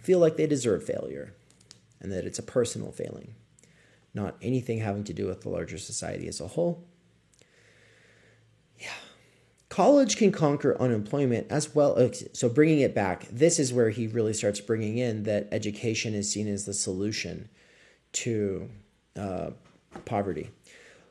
feel like they deserve failure and that it's a personal failing, not anything having to do with the larger society as a whole. Yeah. College can conquer unemployment as well. So, bringing it back, this is where he really starts bringing in that education is seen as the solution to uh, poverty.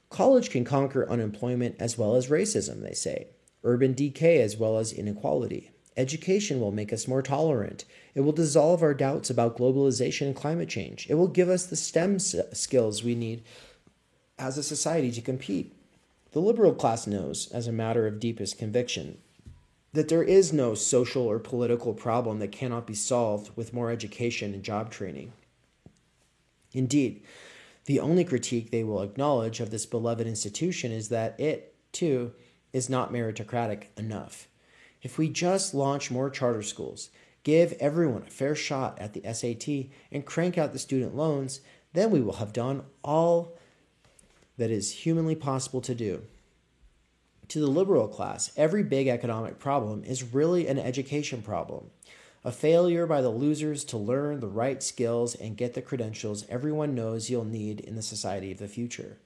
College can conquer unemployment as well as racism, they say, urban decay as well as inequality. Education will make us more tolerant. It will dissolve our doubts about globalization and climate change. It will give us the STEM skills we need as a society to compete. The liberal class knows, as a matter of deepest conviction, that there is no social or political problem that cannot be solved with more education and job training. Indeed, the only critique they will acknowledge of this beloved institution is that it, too, is not meritocratic enough. If we just launch more charter schools, give everyone a fair shot at the SAT, and crank out the student loans, then we will have done all that is humanly possible to do. To the liberal class, every big economic problem is really an education problem. A failure by the losers to learn the right skills and get the credentials everyone knows you'll need in the society of the future.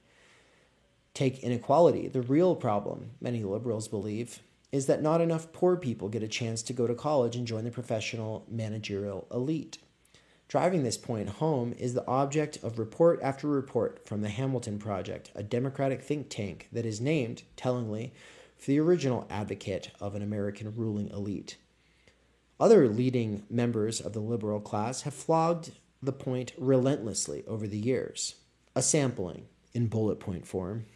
Take inequality, the real problem, many liberals believe, is that not enough poor people get a chance to go to college and join the professional managerial elite. Driving this point home is the object of report after report from the Hamilton Project, a Democratic think tank that is named, tellingly, for the original advocate of an American ruling elite. Other leading members of the liberal class have flogged the point relentlessly over the years. A sampling, in bullet point form,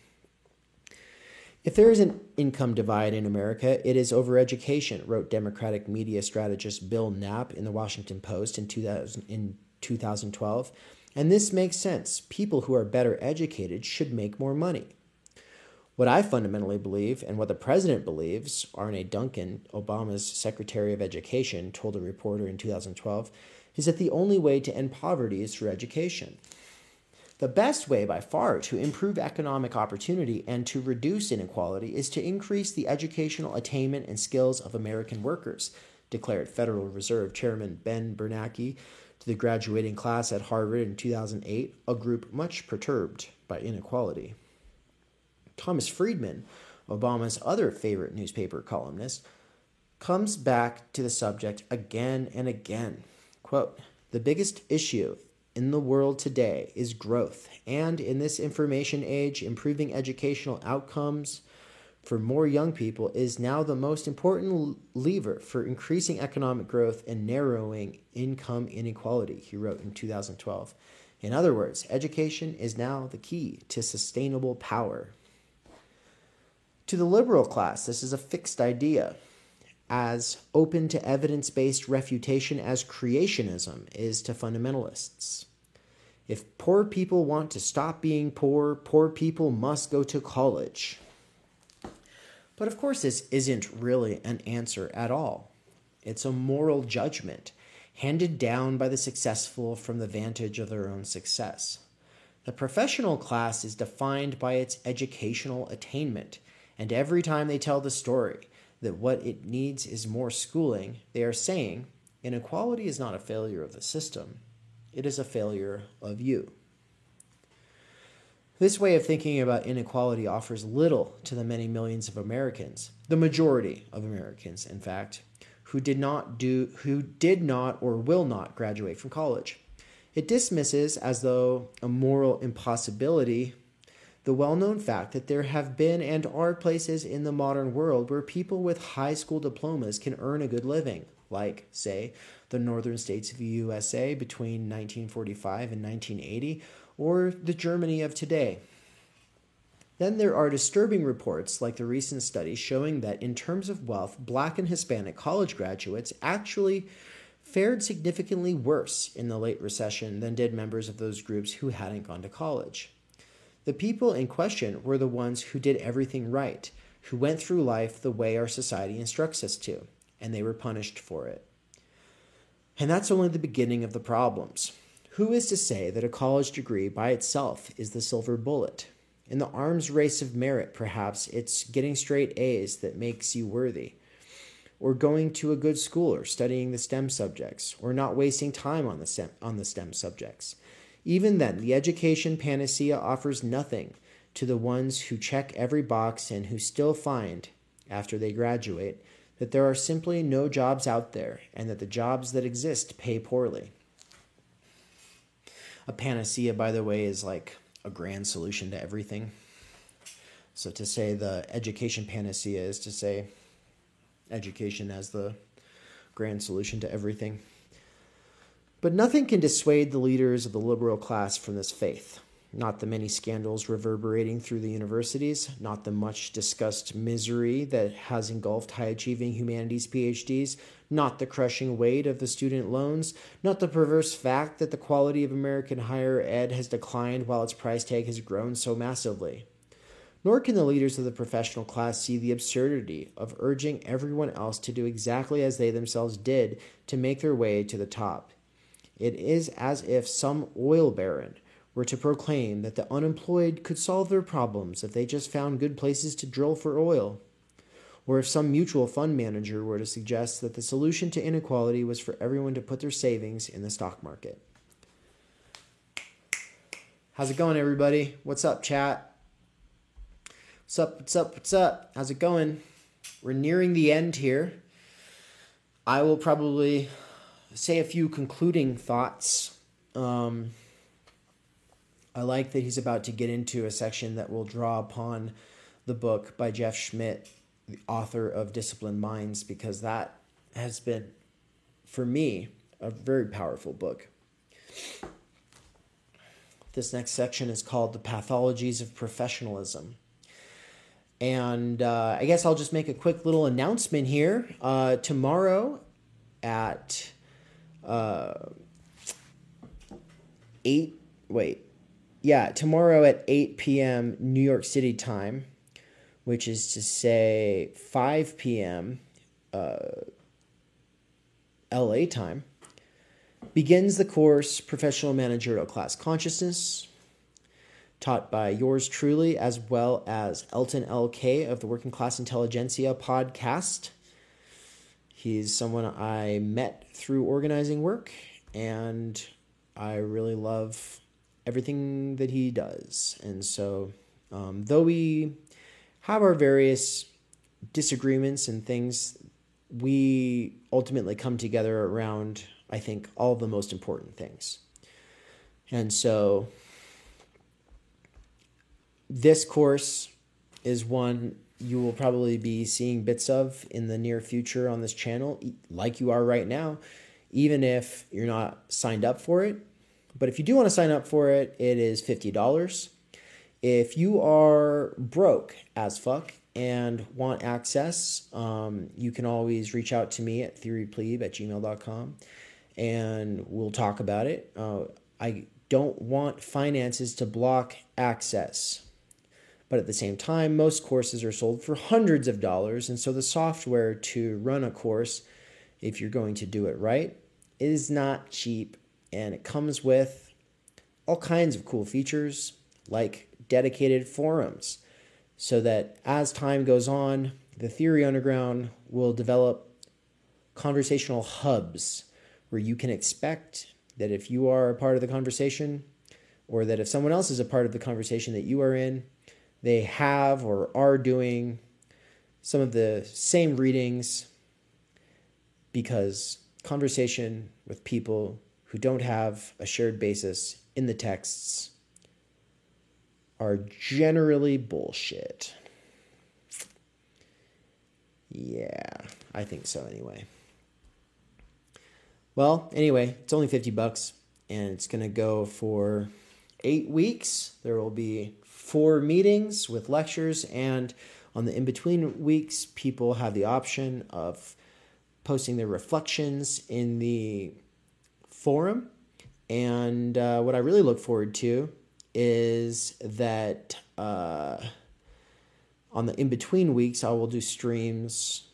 if there is an income divide in America, it is over education, wrote Democratic media strategist Bill Knapp in the Washington Post in, 2000, in 2012. And this makes sense. People who are better educated should make more money. What I fundamentally believe, and what the president believes, Arne Duncan, Obama's Secretary of Education, told a reporter in 2012, is that the only way to end poverty is through education. The best way by far to improve economic opportunity and to reduce inequality is to increase the educational attainment and skills of American workers, declared Federal Reserve Chairman Ben Bernanke to the graduating class at Harvard in 2008, a group much perturbed by inequality. Thomas Friedman, Obama's other favorite newspaper columnist, comes back to the subject again and again. Quote, the biggest issue in the world today is growth, and in this information age, improving educational outcomes for more young people is now the most important lever for increasing economic growth and narrowing income inequality, he wrote in 2012. In other words, education is now the key to sustainable power. To the liberal class, this is a fixed idea, as open to evidence based refutation as creationism is to fundamentalists. If poor people want to stop being poor, poor people must go to college. But of course, this isn't really an answer at all. It's a moral judgment handed down by the successful from the vantage of their own success. The professional class is defined by its educational attainment and every time they tell the story that what it needs is more schooling, they are saying inequality is not a failure of the system, it is a failure of you. This way of thinking about inequality offers little to the many millions of Americans, the majority of Americans, in fact, who did not do who did not or will not graduate from college. It dismisses as though a moral impossibility the well known fact that there have been and are places in the modern world where people with high school diplomas can earn a good living, like, say, the northern states of the USA between 1945 and 1980, or the Germany of today. Then there are disturbing reports like the recent study showing that in terms of wealth, black and Hispanic college graduates actually fared significantly worse in the late recession than did members of those groups who hadn't gone to college. The people in question were the ones who did everything right, who went through life the way our society instructs us to, and they were punished for it. And that's only the beginning of the problems. Who is to say that a college degree by itself is the silver bullet? In the arms race of merit, perhaps it's getting straight A's that makes you worthy, or going to a good school or studying the STEM subjects, or not wasting time on the STEM, on the STEM subjects. Even then, the education panacea offers nothing to the ones who check every box and who still find, after they graduate, that there are simply no jobs out there and that the jobs that exist pay poorly. A panacea, by the way, is like a grand solution to everything. So to say the education panacea is to say education as the grand solution to everything. But nothing can dissuade the leaders of the liberal class from this faith. Not the many scandals reverberating through the universities, not the much discussed misery that has engulfed high achieving humanities PhDs, not the crushing weight of the student loans, not the perverse fact that the quality of American higher ed has declined while its price tag has grown so massively. Nor can the leaders of the professional class see the absurdity of urging everyone else to do exactly as they themselves did to make their way to the top. It is as if some oil baron were to proclaim that the unemployed could solve their problems if they just found good places to drill for oil. Or if some mutual fund manager were to suggest that the solution to inequality was for everyone to put their savings in the stock market. How's it going, everybody? What's up, chat? What's up? What's up? What's up? How's it going? We're nearing the end here. I will probably say a few concluding thoughts. Um, I like that he's about to get into a section that will draw upon the book by Jeff Schmidt, the author of Disciplined Minds, because that has been, for me, a very powerful book. This next section is called The Pathologies of Professionalism. And uh, I guess I'll just make a quick little announcement here. Uh, tomorrow at uh, eight. Wait, yeah, tomorrow at eight p.m. New York City time, which is to say 5 p.m. Uh, LA time, begins the course Professional Managerial Class Consciousness, taught by yours truly, as well as Elton LK of the Working Class Intelligentsia podcast. He's someone I met through organizing work, and I really love everything that he does. And so, um, though we have our various disagreements and things, we ultimately come together around, I think, all the most important things. And so, this course is one you will probably be seeing bits of in the near future on this channel, like you are right now, even if you're not signed up for it. But if you do want to sign up for it, it is $50. If you are broke as fuck and want access, um, you can always reach out to me at theoryplebe at gmail.com and we'll talk about it. Uh, I don't want finances to block access. But at the same time, most courses are sold for hundreds of dollars, and so the software to run a course, if you're going to do it right, is not cheap. And it comes with all kinds of cool features like dedicated forums so that as time goes on, the Theory Underground will develop conversational hubs where you can expect that if you are a part of the conversation or that if someone else is a part of the conversation that you are in, they have or are doing some of the same readings because conversation with people who don't have a shared basis in the texts are generally bullshit. Yeah, I think so anyway. Well, anyway, it's only 50 bucks and it's going to go for 8 weeks. There will be four meetings with lectures and on the in between weeks people have the option of posting their reflections in the forum. And uh, what I really look forward to is that uh, on the in between weeks, I will do streams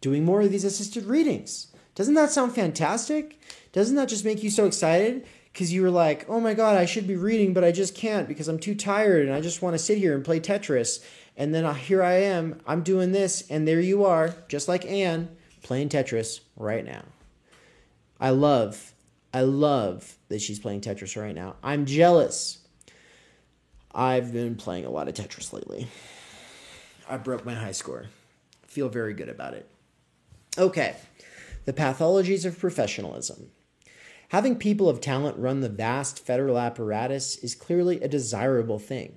doing more of these assisted readings. Doesn't that sound fantastic? Doesn't that just make you so excited? Because you were like, oh my God, I should be reading, but I just can't because I'm too tired and I just want to sit here and play Tetris. And then here I am, I'm doing this, and there you are, just like Anne, playing Tetris right now. I love, I love that she's playing Tetris right now. I'm jealous. I've been playing a lot of Tetris lately. I broke my high score. Feel very good about it. Okay, the pathologies of professionalism. Having people of talent run the vast federal apparatus is clearly a desirable thing.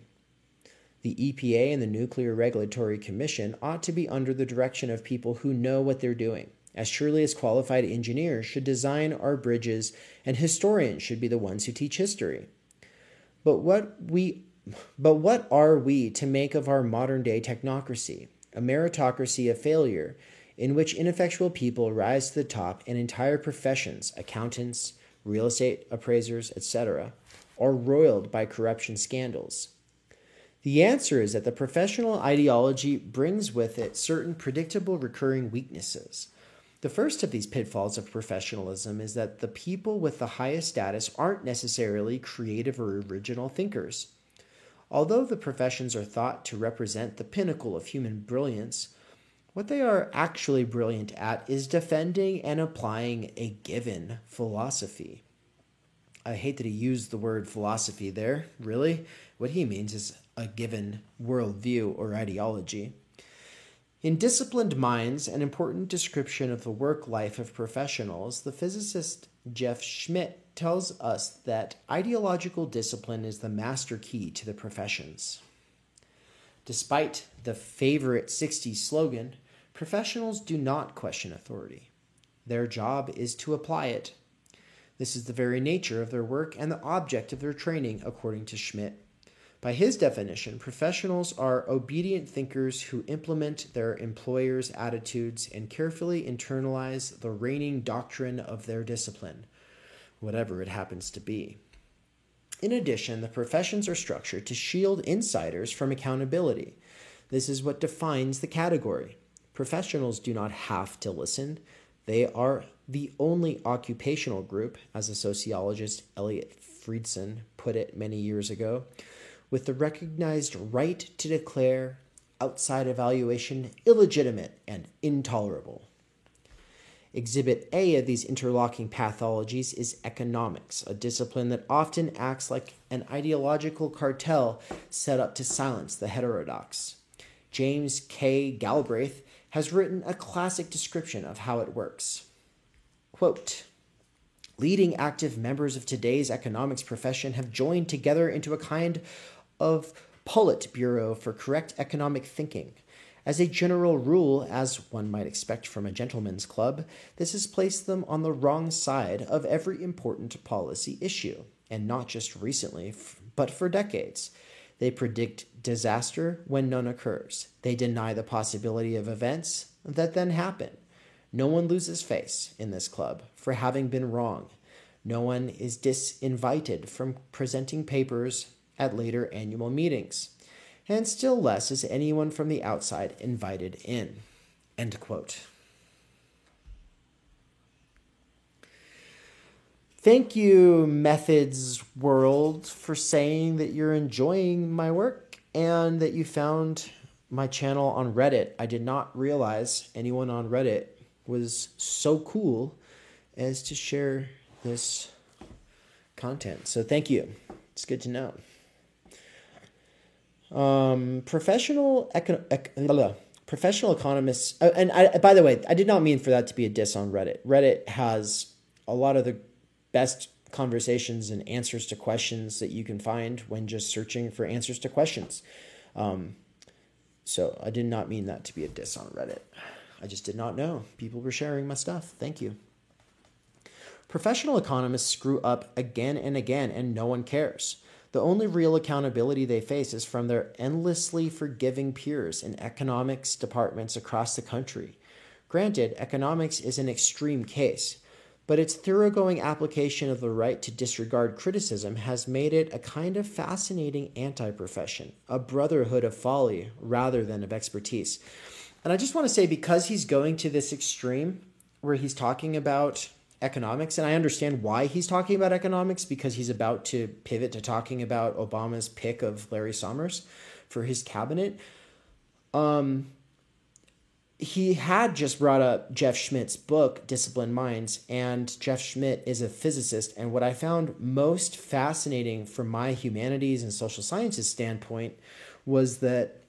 The EPA and the Nuclear Regulatory Commission ought to be under the direction of people who know what they're doing, as surely as qualified engineers should design our bridges and historians should be the ones who teach history. But what we but what are we to make of our modern day technocracy, a meritocracy of failure, in which ineffectual people rise to the top and entire professions, accountants, real estate appraisers, etc., are roiled by corruption scandals? The answer is that the professional ideology brings with it certain predictable recurring weaknesses. The first of these pitfalls of professionalism is that the people with the highest status aren't necessarily creative or original thinkers. Although the professions are thought to represent the pinnacle of human brilliance, what they are actually brilliant at is defending and applying a given philosophy. I hate that he used the word philosophy there, really. What he means is a given worldview or ideology. In Disciplined Minds, an important description of the work life of professionals, the physicist Jeff Schmidt tells us that ideological discipline is the master key to the professions. Despite the favorite 60s slogan, professionals do not question authority. Their job is to apply it. This is the very nature of their work and the object of their training, according to Schmidt. By his definition, professionals are obedient thinkers who implement their employer's attitudes and carefully internalize the reigning doctrine of their discipline, whatever it happens to be. In addition, the professions are structured to shield insiders from accountability. This is what defines the category. Professionals do not have to listen. They are the only occupational group, as a sociologist Eliot Freidson put it many years ago, with the recognized right to declare outside evaluation illegitimate and intolerable. Exhibit A of these interlocking pathologies is economics, a discipline that often acts like an ideological cartel set up to silence the heterodox. James K. Galbraith has written a classic description of how it works. Quote, Leading active members of today's economics profession have joined together into a kind of Politburo for correct economic thinking. As a general rule, as one might expect from a gentleman's club, this has placed them on the wrong side of every important policy issue, and not just recently, but for decades. They predict disaster when none occurs. They deny the possibility of events that then happen. No one loses face in this club for having been wrong. No one is disinvited from presenting papers at later annual meetings and still less is anyone from the outside invited in. End quote. Thank you, Methods World, for saying that you're enjoying my work and that you found my channel on Reddit. I did not realize anyone on Reddit was so cool as to share this content. So thank you. It's good to know. Um, professional econ- ec- professional economists, uh, and I, by the way, I did not mean for that to be a diss on Reddit. Reddit has a lot of the best conversations and answers to questions that you can find when just searching for answers to questions. Um, so I did not mean that to be a diss on Reddit. I just did not know. People were sharing my stuff. Thank you. Professional economists screw up again and again, and no one cares. The only real accountability they face is from their endlessly forgiving peers in economics departments across the country. Granted, economics is an extreme case, but its thoroughgoing application of the right to disregard criticism has made it a kind of fascinating anti profession, a brotherhood of folly rather than of expertise. And I just want to say, because he's going to this extreme where he's talking about economics, and I understand why he's talking about economics because he's about to pivot to talking about Obama's pick of Larry Summers for his cabinet. Um, he had just brought up Jeff Schmidt's book, Disciplined Minds, and Jeff Schmidt is a physicist. And what I found most fascinating from my humanities and social sciences standpoint was that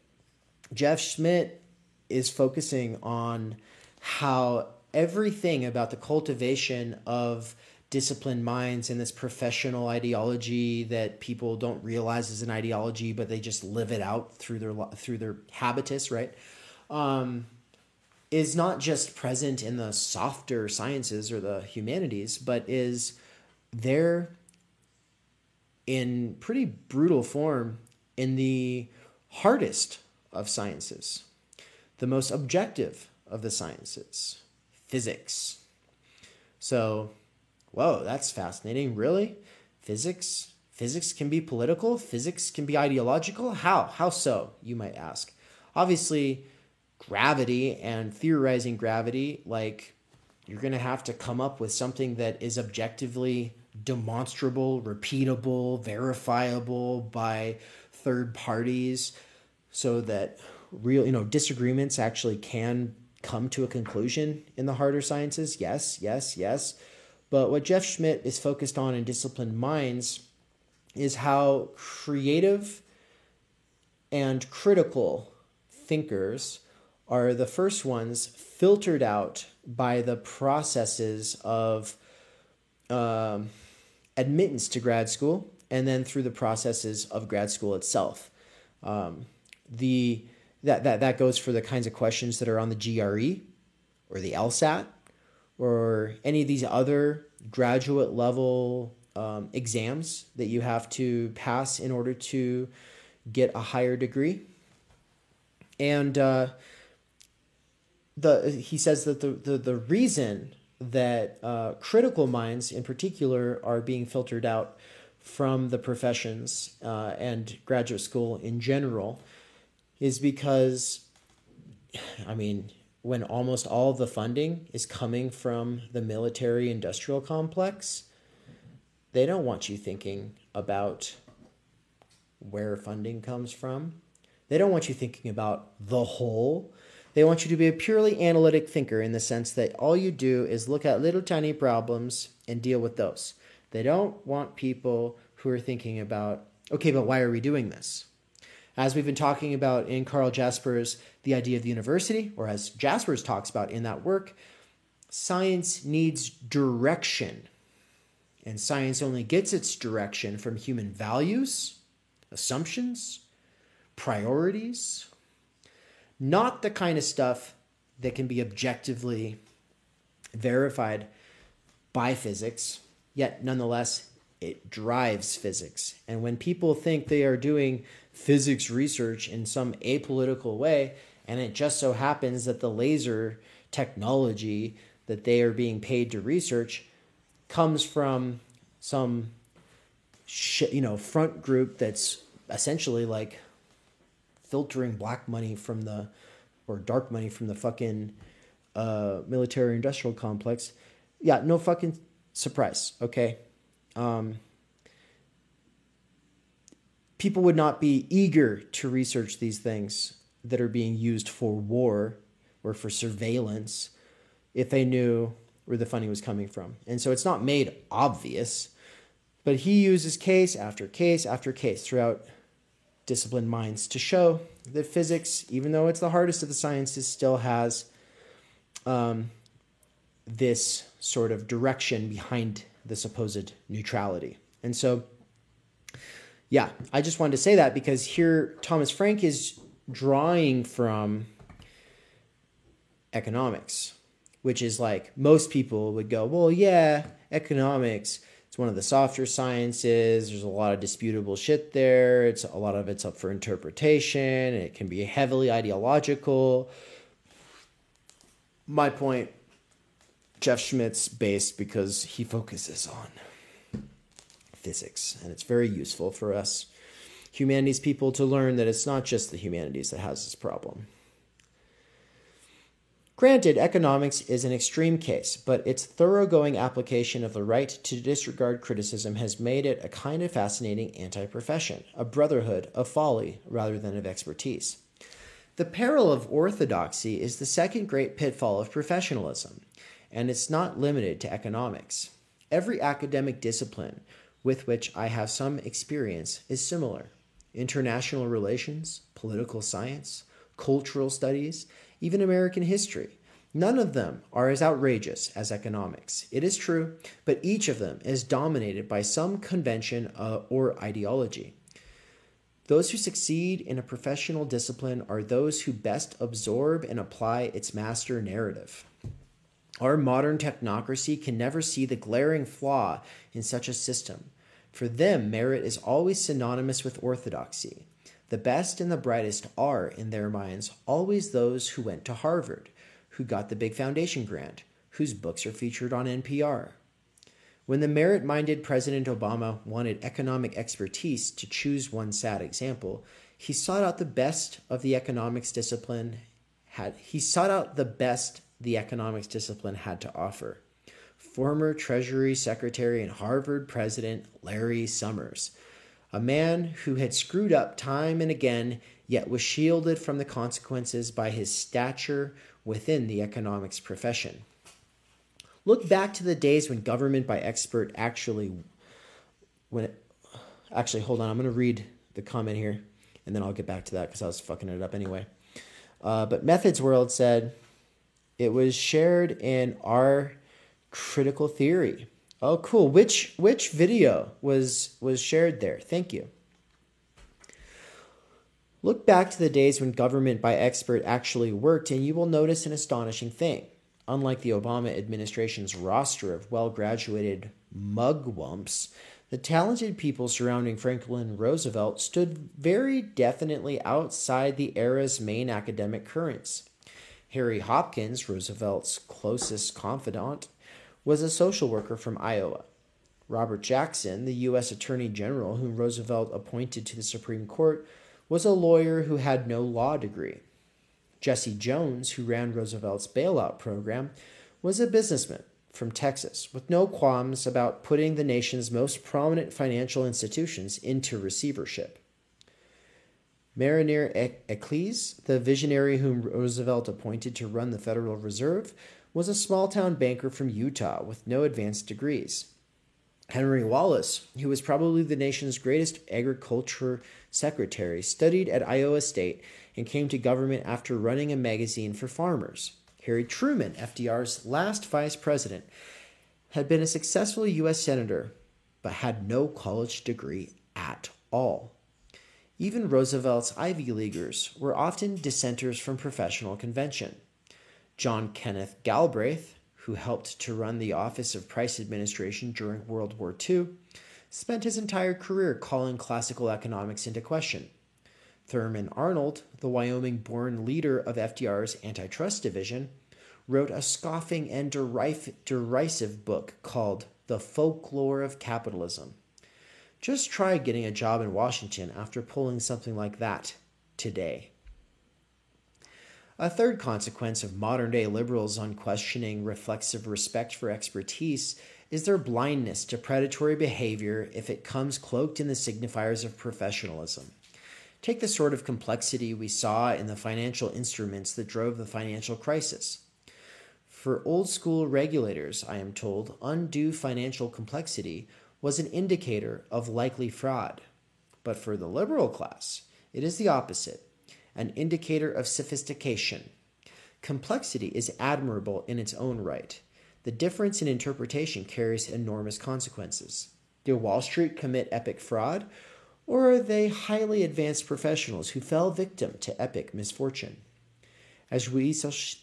Jeff Schmidt is focusing on how everything about the cultivation of disciplined minds and this professional ideology that people don't realize is an ideology, but they just live it out through their through their habitus, right? Um, is not just present in the softer sciences or the humanities, but is there in pretty brutal form in the hardest of sciences, the most objective of the sciences physics. So, whoa, that's fascinating. Really? Physics? Physics can be political? Physics can be ideological? How? How so, you might ask? Obviously, gravity and theorizing gravity, like, you're going to have to come up with something that is objectively demonstrable, repeatable, verifiable by third parties so that real, you know, disagreements actually can come to a conclusion in the harder sciences? Yes, yes, yes. But what Jeff Schmidt is focused on in Disciplined Minds is how creative and critical thinkers are the first ones filtered out by the processes of um, admittance to grad school and then through the processes of grad school itself. Um, the that, that, that goes for the kinds of questions that are on the GRE or the LSAT or any of these other graduate level um, exams that you have to pass in order to get a higher degree. And uh, the he says that the, the, the reason that uh, critical minds in particular are being filtered out from the professions uh, and graduate school in general is because, I mean, when almost all of the funding is coming from the military industrial complex, they don't want you thinking about where funding comes from. They don't want you thinking about the whole. They want you to be a purely analytic thinker in the sense that all you do is look at little tiny problems and deal with those. They don't want people who are thinking about, okay, but why are we doing this? As we've been talking about in Karl Jaspers' The Idea of the University, or as Jaspers talks about in that work, science needs direction. And science only gets its direction from human values, assumptions, priorities, not the kind of stuff that can be objectively verified by physics, yet nonetheless it drives physics. And when people think they are doing physics research in some apolitical way, and it just so happens that the laser technology that they are being paid to research comes from some you know front group that's essentially like filtering black money from the or dark money from the fucking uh, military industrial complex yeah no fucking surprise okay um, people would not be eager to research these things that are being used for war or for surveillance if they knew where the funding was coming from. And so it's not made obvious, but he uses case after case after case throughout disciplined minds to show that physics, even though it's the hardest of the sciences, still has um, this sort of direction behind the supposed neutrality. And so, yeah, I just wanted to say that because here Thomas Frank is drawing from economics, which is like most people would go, well, yeah, economics. It's one of the softer sciences. There's a lot of disputable shit there. It's a lot of it's up for interpretation. It can be heavily ideological. My point Jeff Schmidt's based because he focuses on physics, and it's very useful for us humanities people to learn that it's not just the humanities that has this problem. Granted, economics is an extreme case, but its thoroughgoing application of the right to disregard criticism has made it a kind of fascinating anti profession, a brotherhood of folly rather than of expertise. The peril of orthodoxy is the second great pitfall of professionalism and it's not limited to economics. Every academic discipline with which I have some experience is similar international relations, political science, cultural studies, even American history. None of them are as outrageous as economics. It is true, but each of them is dominated by some convention uh, or ideology. Those who succeed in a professional discipline are those who best absorb and apply its master narrative. Our modern technocracy can never see the glaring flaw in such a system. For them, merit is always synonymous with orthodoxy. The best and the brightest are, in their minds, always those who went to Harvard, who got the big foundation grant, whose books are featured on NPR. When the merit minded President Obama wanted economic expertise to choose one sad example, he sought out the best of the economics discipline had he sought out the best the economics discipline had to offer. Former Treasury Secretary and Harvard President Larry Summers, a man who had screwed up time and again, yet was shielded from the consequences by his stature within the economics profession. Look back to the days when government by expert actually when it, actually hold on, I'm going to read the comment here and then I'll get back to that because I was fucking it up anyway. Uh, but Methods World said, it was shared in our critical theory. Oh, cool. Which which video was was shared there? Thank you. Look back to the days when government by expert actually worked, and you will notice an astonishing thing. Unlike the Obama administration's roster of well graduated mugwumps, the talented people surrounding Franklin Roosevelt stood very definitely outside the era's main academic currents. Harry Hopkins, Roosevelt's closest confidant, was a social worker from Iowa. Robert Jackson, the U.S. Attorney General whom Roosevelt appointed to the Supreme Court, was a lawyer who had no law degree. Jesse Jones, who ran Roosevelt's bailout program, was a businessman from Texas with no qualms about putting the nation's most prominent financial institutions into receivership. Marriner Eccles, the visionary whom Roosevelt appointed to run the Federal Reserve, was a small town banker from Utah with no advanced degrees. Henry Wallace, who was probably the nation's greatest agriculture secretary, studied at Iowa State and came to government after running a magazine for farmers. Harry Truman, FDR's last vice president, had been a successful U.S. senator but had no college degree at all. Even Roosevelt's Ivy Leaguers were often dissenters from professional convention. John Kenneth Galbraith, who helped to run the Office of Price Administration during World War II, spent his entire career calling classical economics into question. Thurman Arnold, the Wyoming born leader of FDR's antitrust division, wrote a scoffing and derisive book called The Folklore of Capitalism. Just try getting a job in Washington after pulling something like that today. A third consequence of modern day liberals' unquestioning reflexive respect for expertise is their blindness to predatory behavior if it comes cloaked in the signifiers of professionalism. Take the sort of complexity we saw in the financial instruments that drove the financial crisis. For old school regulators, I am told, undue financial complexity was an indicator of likely fraud. But for the liberal class, it is the opposite an indicator of sophistication. Complexity is admirable in its own right. The difference in interpretation carries enormous consequences. Did Wall Street commit epic fraud, or are they highly advanced professionals who fell victim to epic misfortune? As we,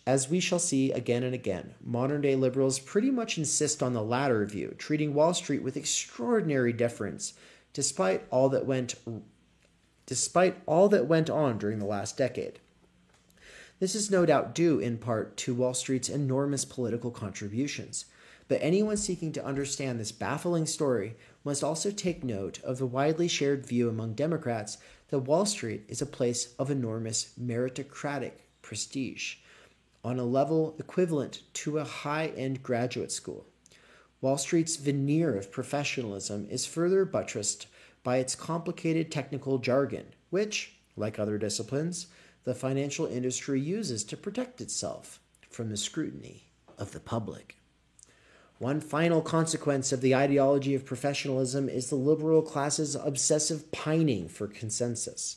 as we shall see again and again, modern day liberals pretty much insist on the latter view, treating Wall Street with extraordinary deference, despite all that went despite all that went on during the last decade. This is no doubt due in part to Wall Street's enormous political contributions. But anyone seeking to understand this baffling story must also take note of the widely shared view among Democrats that Wall Street is a place of enormous meritocratic prestige, on a level equivalent to a high end graduate school. Wall Street's veneer of professionalism is further buttressed by its complicated technical jargon, which, like other disciplines, the financial industry uses to protect itself from the scrutiny of the public. One final consequence of the ideology of professionalism is the liberal class's obsessive pining for consensus.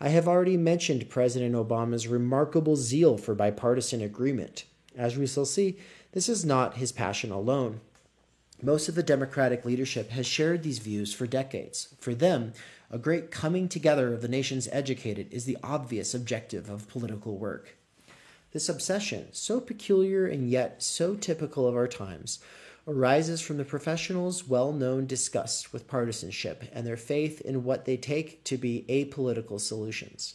I have already mentioned President Obama's remarkable zeal for bipartisan agreement. As we shall see, this is not his passion alone. Most of the Democratic leadership has shared these views for decades. For them, a great coming together of the nation's educated is the obvious objective of political work. This obsession, so peculiar and yet so typical of our times, arises from the professionals' well known disgust with partisanship and their faith in what they take to be apolitical solutions.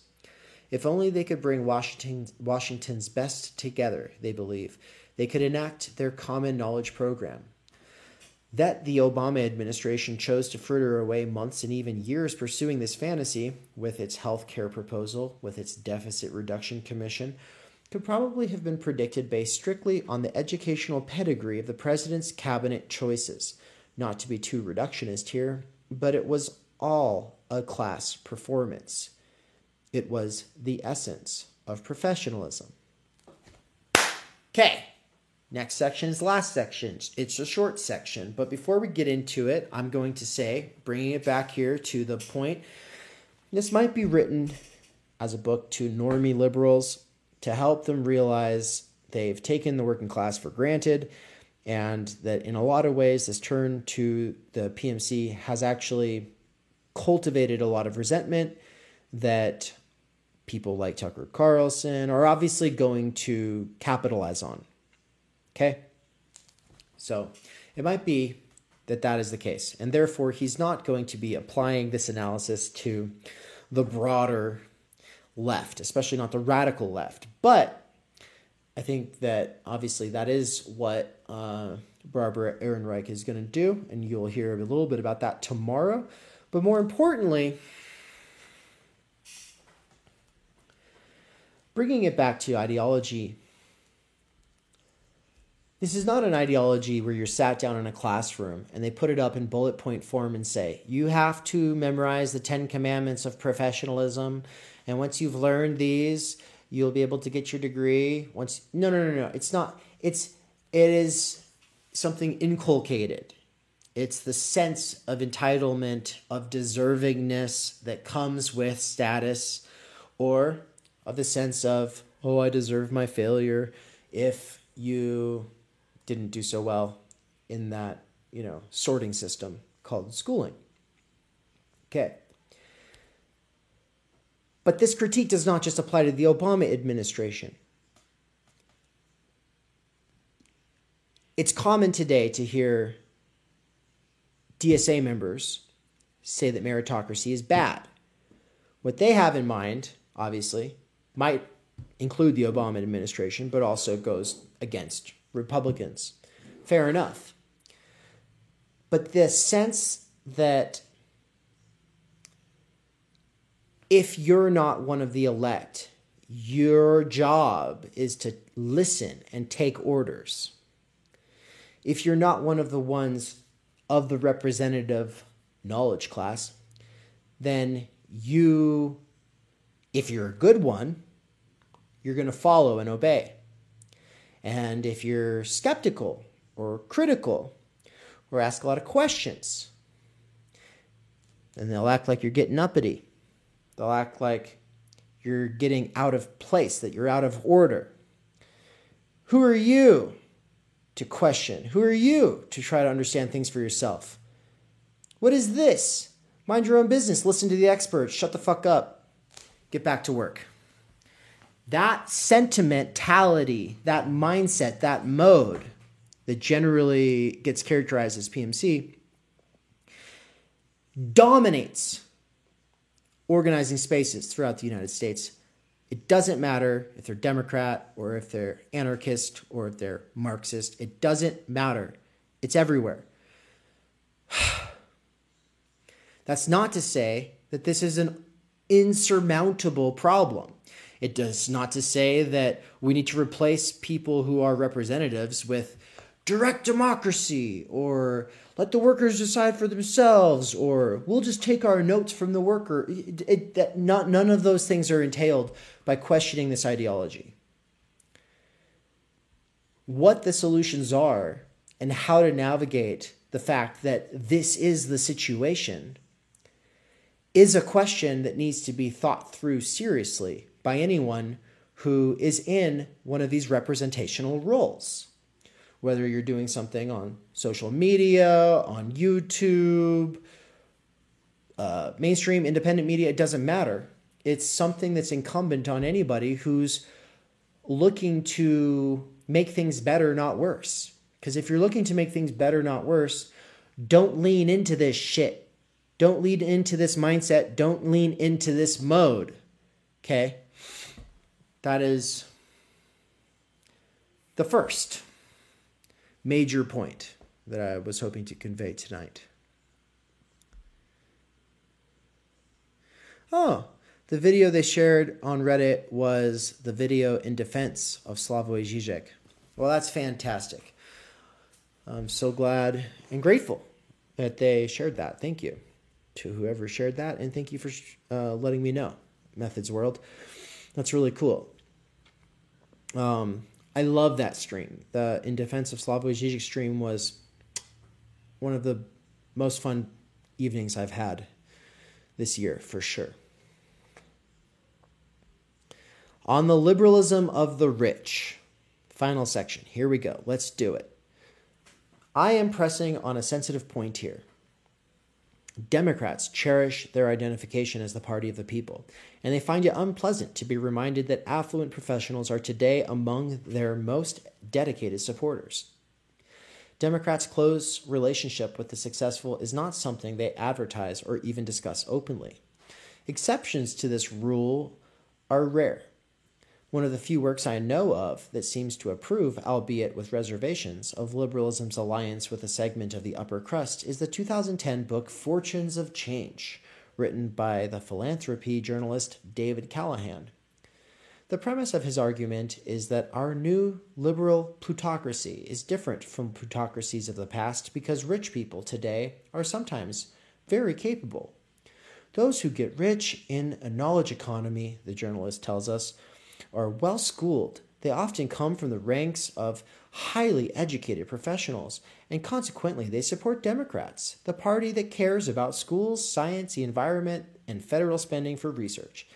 If only they could bring Washington, Washington's best together, they believe, they could enact their common knowledge program, that the Obama administration chose to fritter away months and even years pursuing this fantasy, with its health care proposal, with its deficit reduction commission, could probably have been predicted based strictly on the educational pedigree of the president's cabinet choices. Not to be too reductionist here, but it was all a class performance. It was the essence of professionalism. Okay. Next section is last section. It's a short section, but before we get into it, I'm going to say, bringing it back here to the point, this might be written as a book to normie liberals to help them realize they've taken the working class for granted and that in a lot of ways this turn to the PMC has actually cultivated a lot of resentment that people like Tucker Carlson are obviously going to capitalize on. Okay? So it might be that that is the case. And therefore, he's not going to be applying this analysis to the broader left, especially not the radical left. But I think that obviously that is what uh, Barbara Ehrenreich is going to do, and you'll hear a little bit about that tomorrow. But more importantly, bringing it back to ideology, this is not an ideology where you're sat down in a classroom and they put it up in bullet point form and say, you have to memorize the 10 commandments of professionalism. And once you've learned these, you'll be able to get your degree. Once, no, no, no, no. It's not, it's, it is something inculcated. It's the sense of entitlement, of deservingness that comes with status, or of the sense of, oh, I deserve my failure if you didn't do so well in that, you know, sorting system called schooling. Okay. But this critique does not just apply to the Obama administration. It's common today to hear DSA members say that meritocracy is bad. What they have in mind, obviously, might include the Obama administration, but also goes against Republicans. Fair enough. But the sense that if you're not one of the elect, your job is to listen and take orders. If you're not one of the ones of the representative knowledge class, then you, if you're a good one, you're going to follow and obey. And if you're skeptical or critical or ask a lot of questions, then they'll act like you're getting uppity. They'll act like you're getting out of place, that you're out of order. Who are you to question? Who are you to try to understand things for yourself? What is this? Mind your own business, listen to the experts, shut the fuck up, get back to work that sentimentality, that mindset, that mode that generally gets characterized as PMC dominates organizing spaces throughout the United States. It doesn't matter if they're Democrat or if they're anarchist or if they're Marxist. It doesn't matter. It's everywhere. That's not to say that this is an insurmountable problem. It does not to say that we need to replace people who are representatives with direct democracy or let the workers decide for themselves or we'll just take our notes from the worker. It, it, that not, none of those things are entailed by questioning this ideology. What the solutions are and how to navigate the fact that this is the situation is a question that needs to be thought through seriously by anyone who is in one of these representational roles. Whether you're doing something on social media, on YouTube, uh, mainstream, independent media, it doesn't matter. It's something that's incumbent on anybody who's looking to make things better, not worse. Because if you're looking to make things better, not worse, don't lean into this shit. Don't lean into this mindset. Don't lean into this mode. Okay? That is the first major point that I was hoping to convey tonight. Oh, the video they shared on Reddit was the video in defense of Slavoj Žižek. Well, that's fantastic. I'm so glad and grateful that they shared that. Thank you to whoever shared that, and thank you for uh, letting me know, Methods World. That's really cool. Um, I love that stream. The In Defense of Slavoj Žižek stream was one of the most fun evenings I've had this year, for sure. On the liberalism of the rich, final section. Here we go. Let's do it. I am pressing on a sensitive point here. Democrats cherish their identification as the party of the people, and they find it unpleasant to be reminded that affluent professionals are today among their most dedicated supporters. Democrats' close relationship with the successful is not something they advertise or even discuss openly. Exceptions to this rule are rare. One of the few works I know of that seems to approve, albeit with reservations, of liberalism's alliance with a segment of the upper crust is the 2010 book Fortunes of Change, written by the philanthropy journalist David Callahan. The premise of his argument is that our new liberal plutocracy is different from plutocracies of the past because rich people today are sometimes very capable. Those who get rich in a knowledge economy, the journalist tells us, are well schooled. They often come from the ranks of highly educated professionals, and consequently, they support Democrats, the party that cares about schools, science, the environment, and federal spending for research.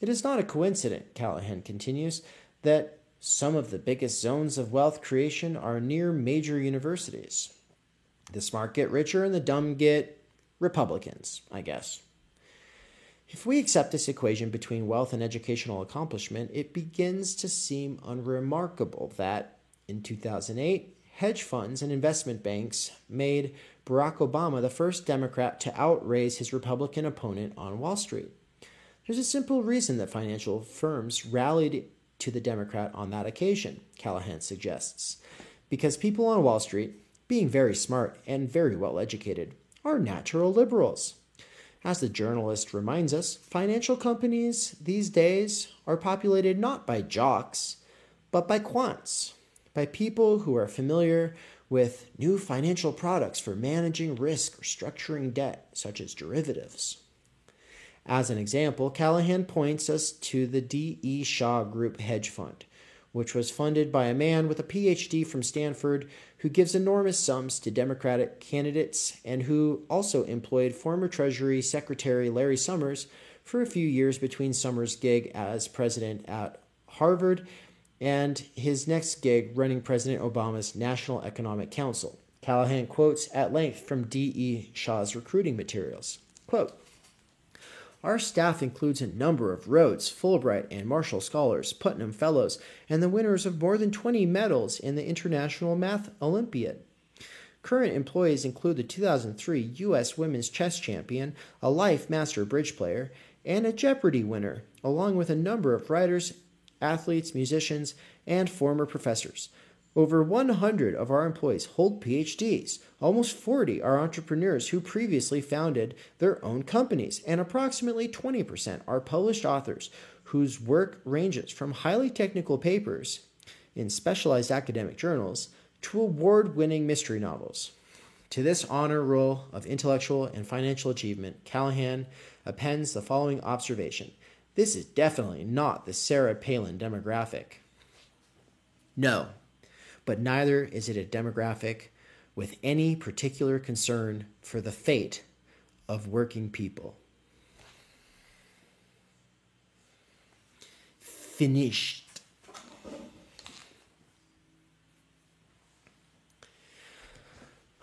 It is not a coincidence, Callahan continues, that some of the biggest zones of wealth creation are near major universities. The smart get richer and the dumb get Republicans, I guess. If we accept this equation between wealth and educational accomplishment, it begins to seem unremarkable that in 2008, hedge funds and investment banks made Barack Obama the first Democrat to outraise his Republican opponent on Wall Street. There's a simple reason that financial firms rallied to the Democrat on that occasion, Callahan suggests. Because people on Wall Street, being very smart and very well educated, are natural liberals. As the journalist reminds us, financial companies these days are populated not by jocks, but by quants, by people who are familiar with new financial products for managing risk or structuring debt, such as derivatives. As an example, Callahan points us to the D.E. Shaw Group hedge fund, which was funded by a man with a PhD from Stanford who gives enormous sums to Democratic candidates and who also employed former Treasury Secretary Larry Summers for a few years between Summers' gig as president at Harvard and his next gig running President Obama's National Economic Council. Callahan quotes at length from D.E. Shaw's recruiting materials. Quote, our staff includes a number of Rhodes, Fulbright, and Marshall Scholars, Putnam Fellows, and the winners of more than 20 medals in the International Math Olympiad. Current employees include the 2003 U.S. Women's Chess Champion, a Life Master Bridge player, and a Jeopardy winner, along with a number of writers, athletes, musicians, and former professors. Over 100 of our employees hold PhDs. Almost 40 are entrepreneurs who previously founded their own companies, and approximately 20% are published authors whose work ranges from highly technical papers in specialized academic journals to award winning mystery novels. To this honor roll of intellectual and financial achievement, Callahan appends the following observation This is definitely not the Sarah Palin demographic. No, but neither is it a demographic with any particular concern for the fate of working people. Finished.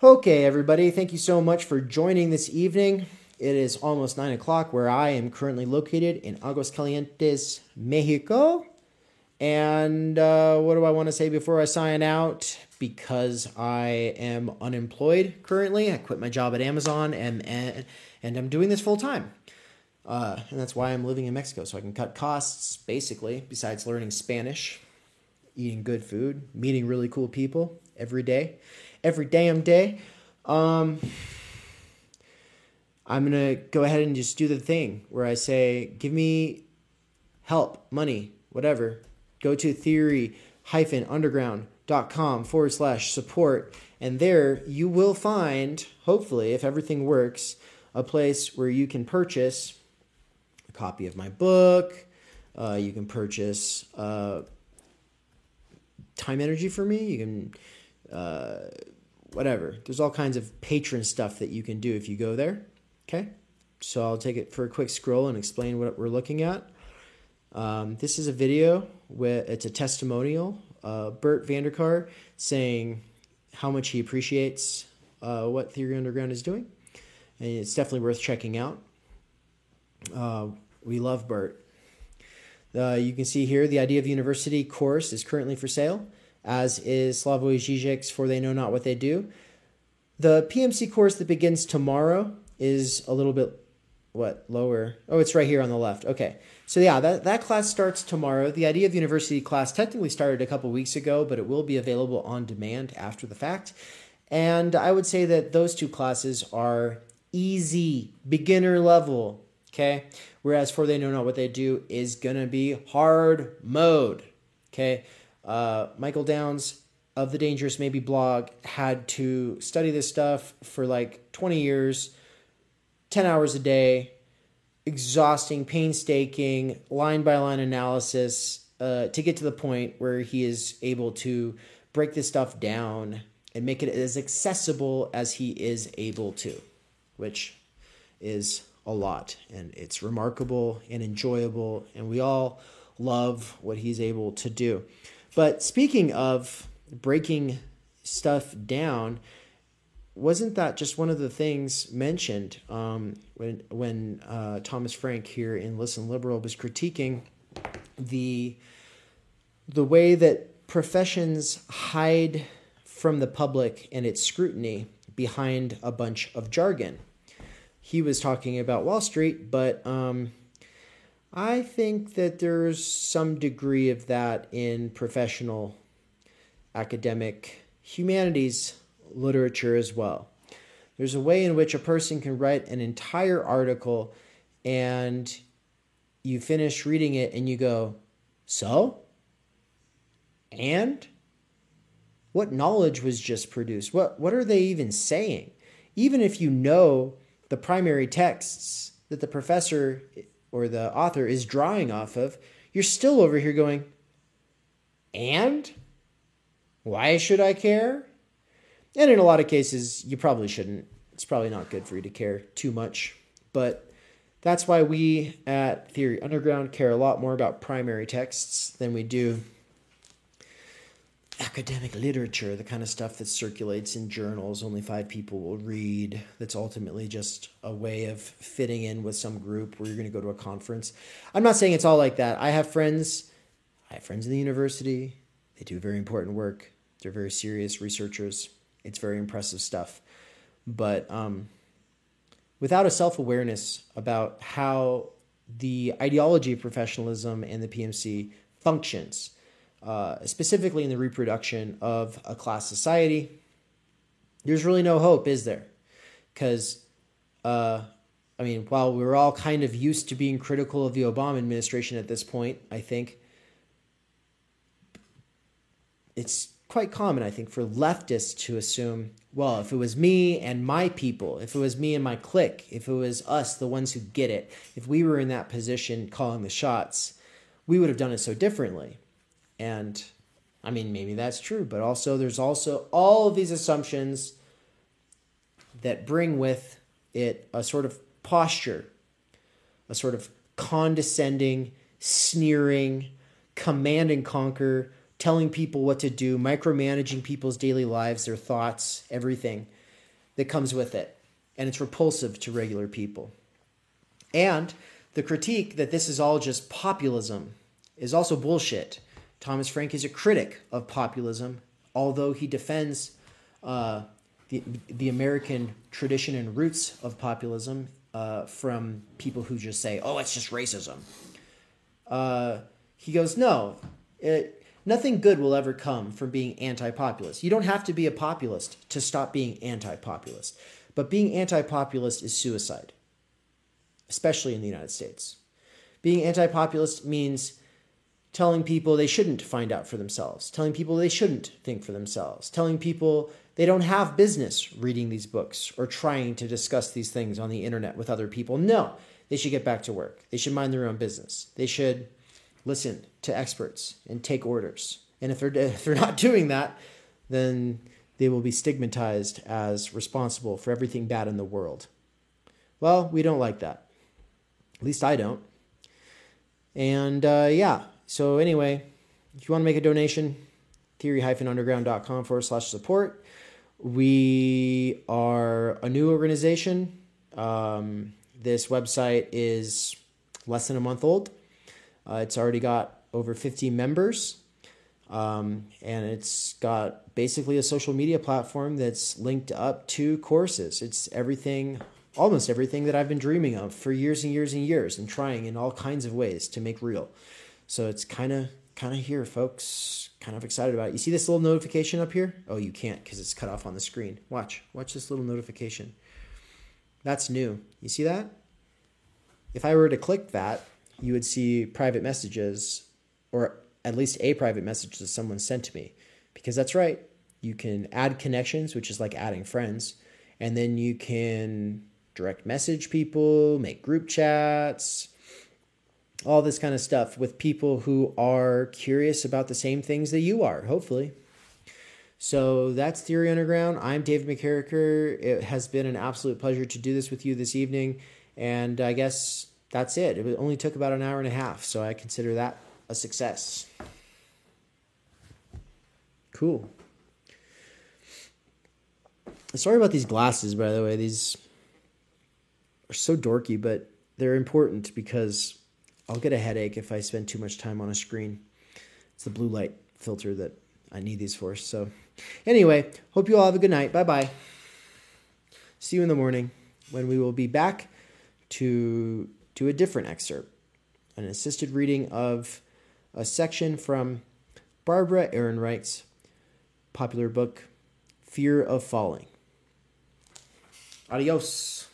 Okay, everybody, thank you so much for joining this evening. It is almost 9 o'clock where I am currently located in Aguascalientes, Mexico. And uh, what do I want to say before I sign out? Because I am unemployed currently, I quit my job at Amazon and and, and I'm doing this full time. Uh, and that's why I'm living in Mexico, so I can cut costs basically. Besides learning Spanish, eating good food, meeting really cool people every day, every damn day. Um, I'm gonna go ahead and just do the thing where I say, "Give me help, money, whatever." Go to theory-underground.com forward slash support. And there you will find, hopefully, if everything works, a place where you can purchase a copy of my book. Uh, you can purchase uh, time energy for me. You can, uh, whatever. There's all kinds of patron stuff that you can do if you go there. Okay. So I'll take it for a quick scroll and explain what we're looking at. Um, this is a video where it's a testimonial. Uh, Bert Vanderkar saying how much he appreciates uh, what Theory Underground is doing, and it's definitely worth checking out. Uh, we love Bert. Uh, you can see here the Idea of University course is currently for sale, as is Slavoj Žižek's For They Know Not What They Do. The PMC course that begins tomorrow is a little bit what lower oh it's right here on the left okay so yeah that, that class starts tomorrow the idea of university class technically started a couple weeks ago but it will be available on demand after the fact and i would say that those two classes are easy beginner level Okay. Whereas for they know not what they do is gonna be hard mode. Okay. Uh, Michael Downs of the Dangerous Maybe blog had to study this stuff for like 20 years, 10 hours a day, exhausting, painstaking, line by line analysis uh, to get to the point where he is able to break this stuff down and make it as accessible as he is able to, which is a lot. And it's remarkable and enjoyable, and we all love what he's able to do. But speaking of breaking stuff down, wasn't that just one of the things mentioned um, when when uh, Thomas Frank here in Listen Liberal was critiquing the the way that professions hide from the public and its scrutiny behind a bunch of jargon. He was talking about Wall Street, but um, I think that there's some degree of that in professional academic humanities literature as well. There's a way in which a person can write an entire article and you finish reading it and you go, So? And? What knowledge was just produced? What, what are they even saying? Even if you know the primary texts that the professor or the author is drawing off of, you're still over here going, And? Why should I care? And in a lot of cases, you probably shouldn't. It's probably not good for you to care too much. But that's why we at Theory Underground care a lot more about primary texts than we do academic literature, the kind of stuff that circulates in journals only five people will read, that's ultimately just a way of fitting in with some group where you're going to go to a conference. I'm not saying it's all like that. I have friends, I have friends in the university, they do very important work, they're very serious researchers. It's very impressive stuff. But um, without a self awareness about how the ideology of professionalism and the PMC functions, uh, specifically in the reproduction of a class society, there's really no hope, is there? Because, uh, I mean, while we're all kind of used to being critical of the Obama administration at this point, I think it's quite common, I think, for leftists to assume, well, if it was me and my people, if it was me and my clique, if it was us, the ones who get it, if we were in that position calling the shots, we would have done it so differently. And I mean, maybe that's true, but also there's also all of these assumptions that bring with it a sort of posture, a sort of condescending, sneering, command and conquer telling people what to do, micromanaging people's daily lives, their thoughts, everything that comes with it. And it's repulsive to regular people. And the critique that this is all just populism is also bullshit. Thomas Frank is a critic of populism, although he defends uh, the, the American tradition and roots of populism uh, from people who just say, oh, it's just racism. Uh, he goes, no, it, Nothing good will ever come from being anti populist. You don't have to be a populist to stop being anti populist. But being anti populist is suicide, especially in the United States. Being anti populist means telling people they shouldn't find out for themselves, telling people they shouldn't think for themselves, telling people they don't have business reading these books or trying to discuss these things on the internet with other people. No, they should get back to work. They should mind their own business. They should listen to experts and take orders. And if they're, if they're not doing that, then they will be stigmatized as responsible for everything bad in the world. Well, we don't like that. At least I don't. And uh, yeah, so anyway, if you want to make a donation, theory-underground.com forward slash support. We are a new organization. Um, this website is less than a month old. Uh, it's already got over 50 members. Um, and it's got basically a social media platform that's linked up to courses. It's everything, almost everything that I've been dreaming of for years and years and years and trying in all kinds of ways to make real. So it's kind of kind of here, folks. Kind of excited about it. You see this little notification up here? Oh, you can't because it's cut off on the screen. Watch, watch this little notification. That's new. You see that? if I were to click that, you would see private messages, or at least a private message that someone sent to me. Because that's right, you can add connections, which is like adding friends, and then you can direct message people, make group chats, all this kind of stuff with people who are curious about the same things that you are, hopefully. So that's Theory Underground. I'm David McCarricker. It has been an absolute pleasure to do this with you this evening. And I guess that's it. It only took about an hour and a half, so I consider that a success. Cool. Sorry about these glasses, by the way. These are so dorky, but they're important because I'll get a headache if I spend too much time on a screen. It's the blue light filter that I need these for. So, anyway, hope you all have a good night. Bye bye. See you in the morning when we will be back to do a different excerpt an assisted reading of a section from Barbara Ehrenreich's popular book, Fear of Falling. Adios.